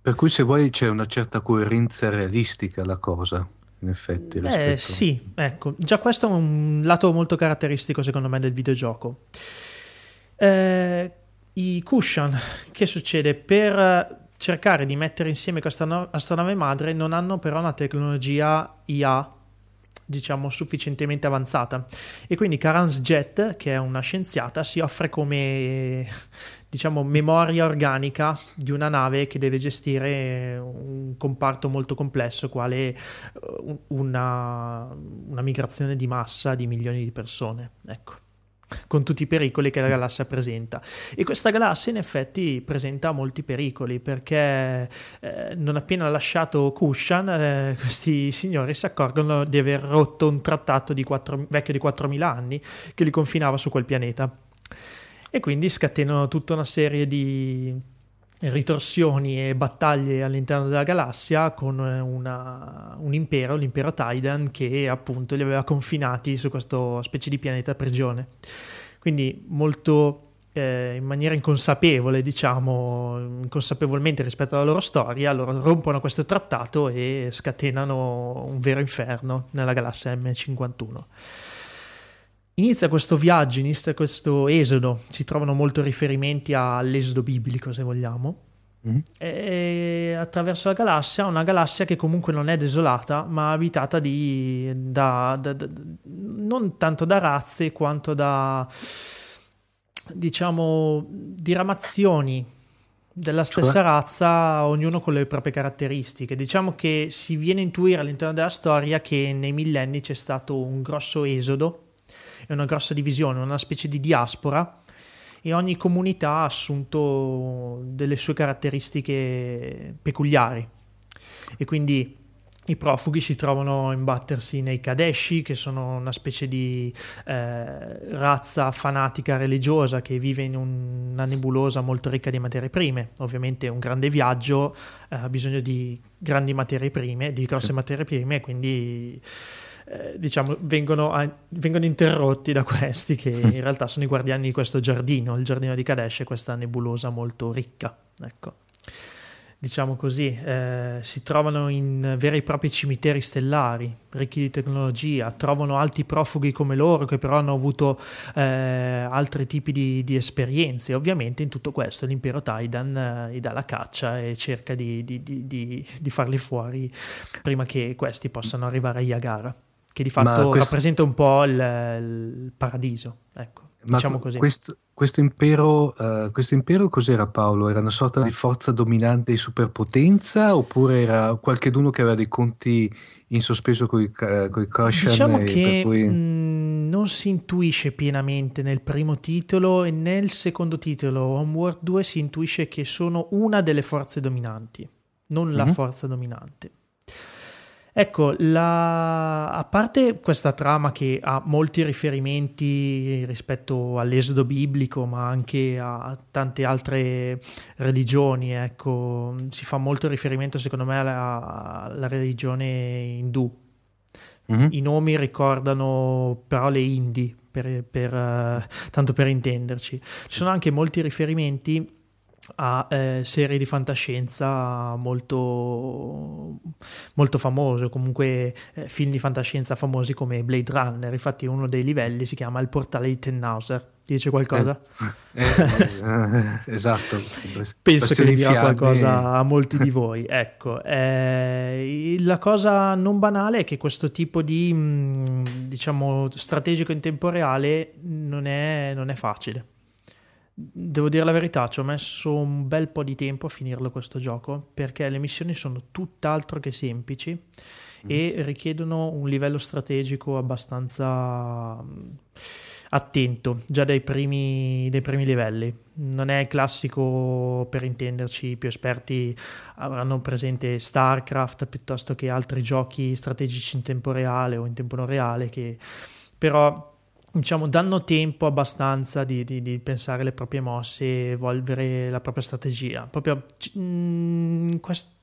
Speaker 2: Per cui se vuoi c'è una certa coerenza realistica alla cosa in effetti.
Speaker 1: Eh, sì, ecco, già questo è un lato molto caratteristico secondo me del videogioco. Eh, I cushion, <laughs> che succede? Per cercare di mettere insieme questa no- astronave madre non hanno però una tecnologia IA diciamo sufficientemente avanzata e quindi Karan's Jet che è una scienziata si offre come diciamo, memoria organica di una nave che deve gestire un comparto molto complesso, quale eh, una, una migrazione di massa di milioni di persone. Ecco con tutti i pericoli che la galassia presenta. E questa galassia in effetti presenta molti pericoli perché eh, non appena lasciato Kushan, eh, <laughs> questi signori si accorgono di aver rotto un trattato di 4, vecchio di 4.000 anni che li confinava su quel pianeta e quindi scatenano tutta una serie di ritorsioni e battaglie all'interno della galassia con una, un impero, l'impero Tidan, che appunto li aveva confinati su questa specie di pianeta prigione. Quindi molto, eh, in maniera inconsapevole, diciamo, inconsapevolmente rispetto alla loro storia, loro rompono questo trattato e scatenano un vero inferno nella galassia M51. Inizia questo viaggio, inizia questo esodo, si trovano molti riferimenti all'esodo biblico, se vogliamo, Mm-hmm. E attraverso la galassia, una galassia che comunque non è desolata, ma abitata di, da, da, da, non tanto da razze quanto da diciamo diramazioni della stessa cioè? razza, ognuno con le proprie caratteristiche. Diciamo che si viene a intuire all'interno della storia che nei millenni c'è stato un grosso esodo e una grossa divisione, una specie di diaspora e ogni comunità ha assunto delle sue caratteristiche peculiari e quindi i profughi si trovano a imbattersi nei Kadeshi, che sono una specie di eh, razza fanatica religiosa che vive in una nebulosa molto ricca di materie prime. Ovviamente un grande viaggio eh, ha bisogno di grandi materie prime, di grosse sì. materie prime, quindi eh, diciamo, vengono, a, vengono, interrotti da questi che <laughs> in realtà sono i guardiani di questo giardino, il giardino di Kadesh, questa nebulosa molto ricca. Ecco. Diciamo così, eh, si trovano in veri e propri cimiteri stellari, ricchi di tecnologia, trovano altri profughi come loro che però hanno avuto eh, altri tipi di, di, esperienze. Ovviamente in tutto questo l'impero Taidan eh, gli dà la caccia e cerca di, di, di farli fuori prima che questi possano arrivare a Yagara che di fatto questo... rappresenta un po' il, il paradiso. Ecco,
Speaker 2: diciamo così. Questo, questo, impero, uh, questo impero cos'era Paolo? Era una sorta di forza dominante di superpotenza oppure era qualcheduno che aveva dei conti in sospeso con i Koshan?
Speaker 1: Diciamo che cui... mh, mm, non si intuisce pienamente nel primo titolo e nel secondo titolo, Homeworld 2, si intuisce che sono una delle forze dominanti, non la mm-hmm. forza dominante. Ecco, la... a parte questa trama che ha molti riferimenti rispetto all'esodo biblico, ma anche a tante altre religioni, ecco, si fa molto riferimento secondo me alla, alla religione indù. Mm-hmm. I nomi ricordano parole indi, per, per, uh, tanto per intenderci. Ci sono anche molti riferimenti a eh, serie di fantascienza molto, molto famose, comunque eh, film di fantascienza famosi come Blade Runner. Infatti, uno dei livelli si chiama Il portale di Tannhauser. Ti dice qualcosa?
Speaker 2: Eh, eh esatto. <laughs>
Speaker 1: Penso che dirà qualcosa a molti di voi. Ecco, eh, la cosa non banale è che questo tipo di mm, diciamo strategico in tempo reale non è, non è facile Devo dire la verità, ci ho messo un bel po' di tempo a finirlo questo gioco perché le missioni sono tutt'altro che semplici mm. e richiedono un livello strategico abbastanza mm, attento già dai primi, dai primi livelli. Non è classico, per intenderci, più esperti avranno presente StarCraft piuttosto che altri giochi strategici in tempo reale o in tempo non reale che però diciamo, danno tempo abbastanza di, di, di, pensare le proprie mosse e evolvere la propria strategia. Proprio mh, mm, questo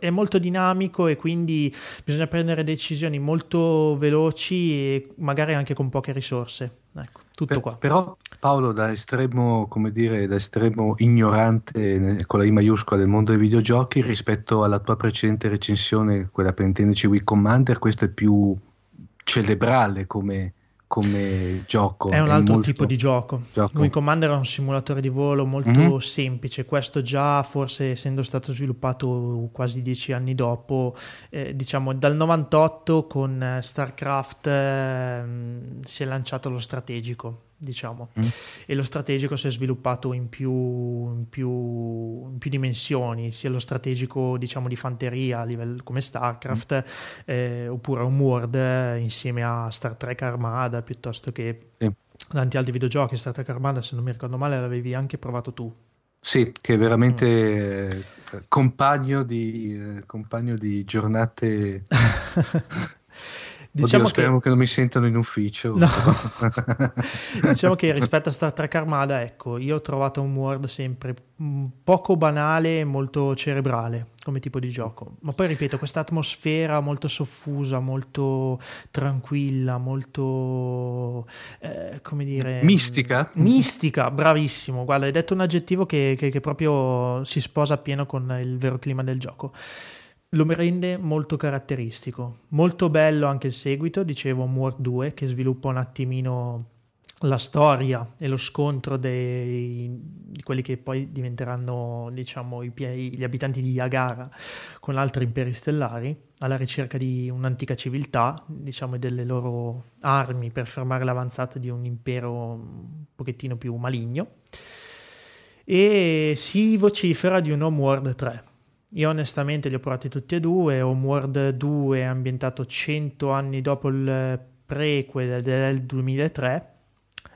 Speaker 1: è molto dinamico e quindi bisogna prendere decisioni molto veloci e magari anche con poche risorse. Ecco, tutto
Speaker 2: per,
Speaker 1: qua.
Speaker 2: Però Paolo, da estremo, come dire, da estremo ignorante con la I maiuscola del mondo dei videogiochi rispetto alla tua precedente recensione, quella per intenderci Wii Commander, questo è più cerebrale come come gioco.
Speaker 1: È un altro molto... tipo di gioco. gioco. Wing Commander è un simulatore di volo molto mm-hmm. semplice, questo già forse essendo stato sviluppato quasi dieci anni dopo, eh, diciamo dal 98 con eh, StarCraft eh, si è lanciato lo strategico diciamo, mm. e lo strategico si è sviluppato in più, in, più, in più, dimensioni, sia lo strategico diciamo di fanteria a livello come StarCraft, mm. eh, oppure Homeworld eh, insieme a Star Trek Armada, piuttosto che sì. tanti altri videogiochi. Star Trek Armada, se non mi ricordo male, l'avevi anche provato tu.
Speaker 2: Sì, che è veramente mm. eh, compagno, di, eh, compagno di giornate <laughs> Diciamo Oddio, speriamo che... che non mi sentano in ufficio. No. <laughs>
Speaker 1: diciamo che rispetto a Star Trek Armada, ecco, io ho trovato un Word sempre poco banale e molto cerebrale. come tipo di gioco. Ma poi ripeto, questa atmosfera molto soffusa, molto tranquilla, molto eh, come dire
Speaker 2: mistica.
Speaker 1: Mistica, bravissimo. Guarda, hai detto un aggettivo che, che, che proprio si sposa appieno con il vero clima del gioco lo rende molto caratteristico. Molto bello anche il seguito, dicevo War 2, che sviluppa un attimino la storia e lo scontro dei, di quelli che poi diventeranno diciamo, i, gli abitanti di Yagara con altri imperi stellari alla ricerca di un'antica civiltà diciamo, e delle loro armi per fermare l'avanzata di un impero un pochettino più maligno e si vocifera di un Homeworld 3 io onestamente li ho provati tutti e due Homeworld 2 è ambientato 100 anni dopo il prequel del 2003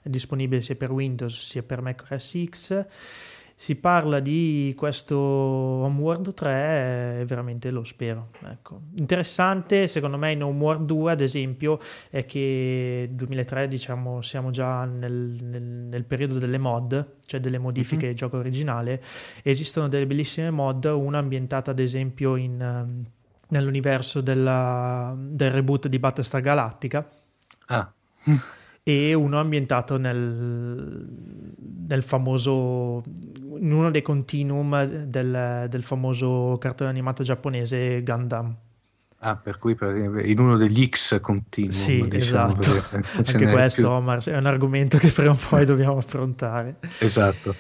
Speaker 1: è disponibile sia per Windows sia per Mac OS X. Si parla di questo Homeworld 3 e veramente lo spero. Ecco. Interessante, secondo me, in Homeworld 2, ad esempio, è che 2003, diciamo, siamo già nel, nel, nel periodo delle mod, cioè delle modifiche mm-hmm. al gioco originale. Esistono delle bellissime mod, una ambientata, ad esempio, in, um, nell'universo della, del reboot di Battlestar Galactica.
Speaker 2: Ah <laughs>
Speaker 1: e uno ambientato nel, nel famoso in uno dei continuum del, del famoso cartone animato giapponese Gundam.
Speaker 2: Ah, per cui in uno degli X continuum.
Speaker 1: Sì, diciamo, esatto. <laughs> Anche questo, più... Omar, è un argomento che prima o poi dobbiamo affrontare.
Speaker 2: Esatto.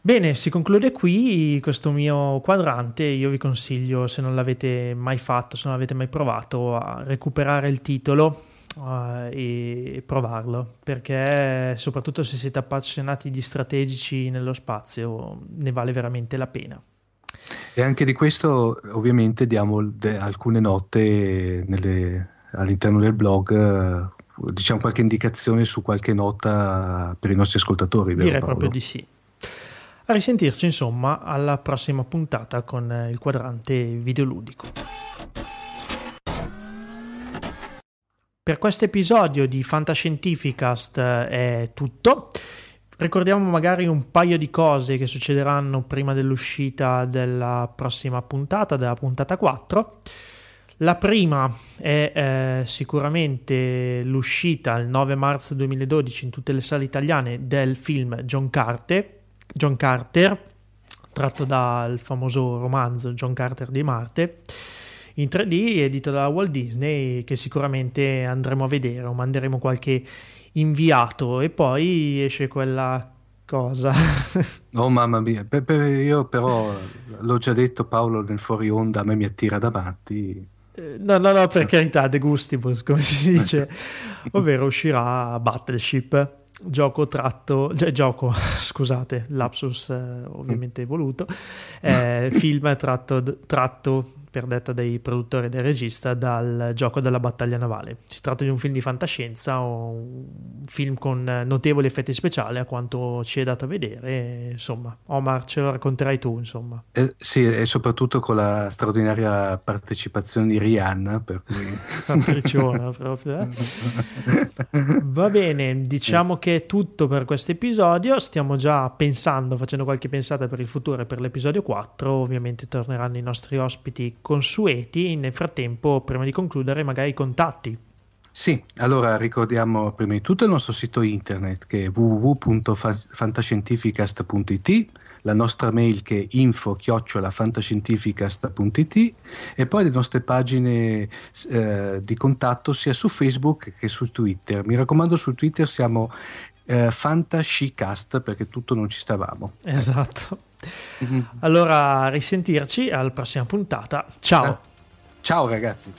Speaker 1: Bene, si conclude qui questo mio quadrante. Io vi consiglio, se non l'avete mai fatto, se non l'avete mai provato, a recuperare il titolo uh, e provarlo perché soprattutto se siete appassionati di strategici nello spazio ne vale veramente la pena.
Speaker 2: E anche di questo ovviamente diamo de- alcune note nelle, all'interno del blog, diciamo qualche indicazione su qualche nota per i nostri ascoltatori.
Speaker 1: Direi Paolo? proprio di sì. A risentirci insomma alla prossima puntata con il quadrante videoludico. Per questo episodio di Fantascientificast eh, è tutto. Ricordiamo magari un paio di cose che succederanno prima dell'uscita della prossima puntata, della puntata 4. La prima è eh, sicuramente l'uscita il 9 marzo 2012 in tutte le sale italiane del film John Carter, John Carter tratto dal famoso romanzo John Carter di Marte in 3D edito da Walt Disney che sicuramente andremo a vedere o manderemo qualche inviato e poi esce quella cosa. <laughs>
Speaker 2: oh mamma mia, per, per, io però l'ho già detto Paolo nel fuori onda, a me mi attira davanti.
Speaker 1: Eh, no, no, no, per carità, de gustibus, come si <laughs> dice, ovvero uscirà Battleship, gioco tratto, cioè gioco, <laughs> scusate, lapsus eh, ovviamente voluto, eh, film tratto, tratto per detta dei produttori e del regista, dal gioco della battaglia navale. Si tratta di un film di fantascienza un film con notevoli effetti speciali, a quanto ci è dato a vedere. Insomma, Omar, ce lo racconterai tu, insomma.
Speaker 2: Eh, sì, e soprattutto con la straordinaria partecipazione di Rihanna, per cui... <laughs>
Speaker 1: proprio, eh? <laughs> Va bene, diciamo che è tutto per questo episodio. Stiamo già pensando, facendo qualche pensata per il futuro e per l'episodio 4. Ovviamente torneranno i nostri ospiti consueti. Nel frattempo, prima di concludere, magari i contatti.
Speaker 2: Sì, allora ricordiamo prima di tutto il nostro sito internet che è www.fantascientificast.it, la nostra mail che è info-fantascientificast.it e poi le nostre pagine eh, di contatto sia su Facebook che su Twitter. Mi raccomando, su Twitter siamo eh, Fantascicast perché tutto non ci stavamo.
Speaker 1: Esatto. Allora, risentirci alla prossima puntata. Ciao.
Speaker 2: Ciao ragazzi.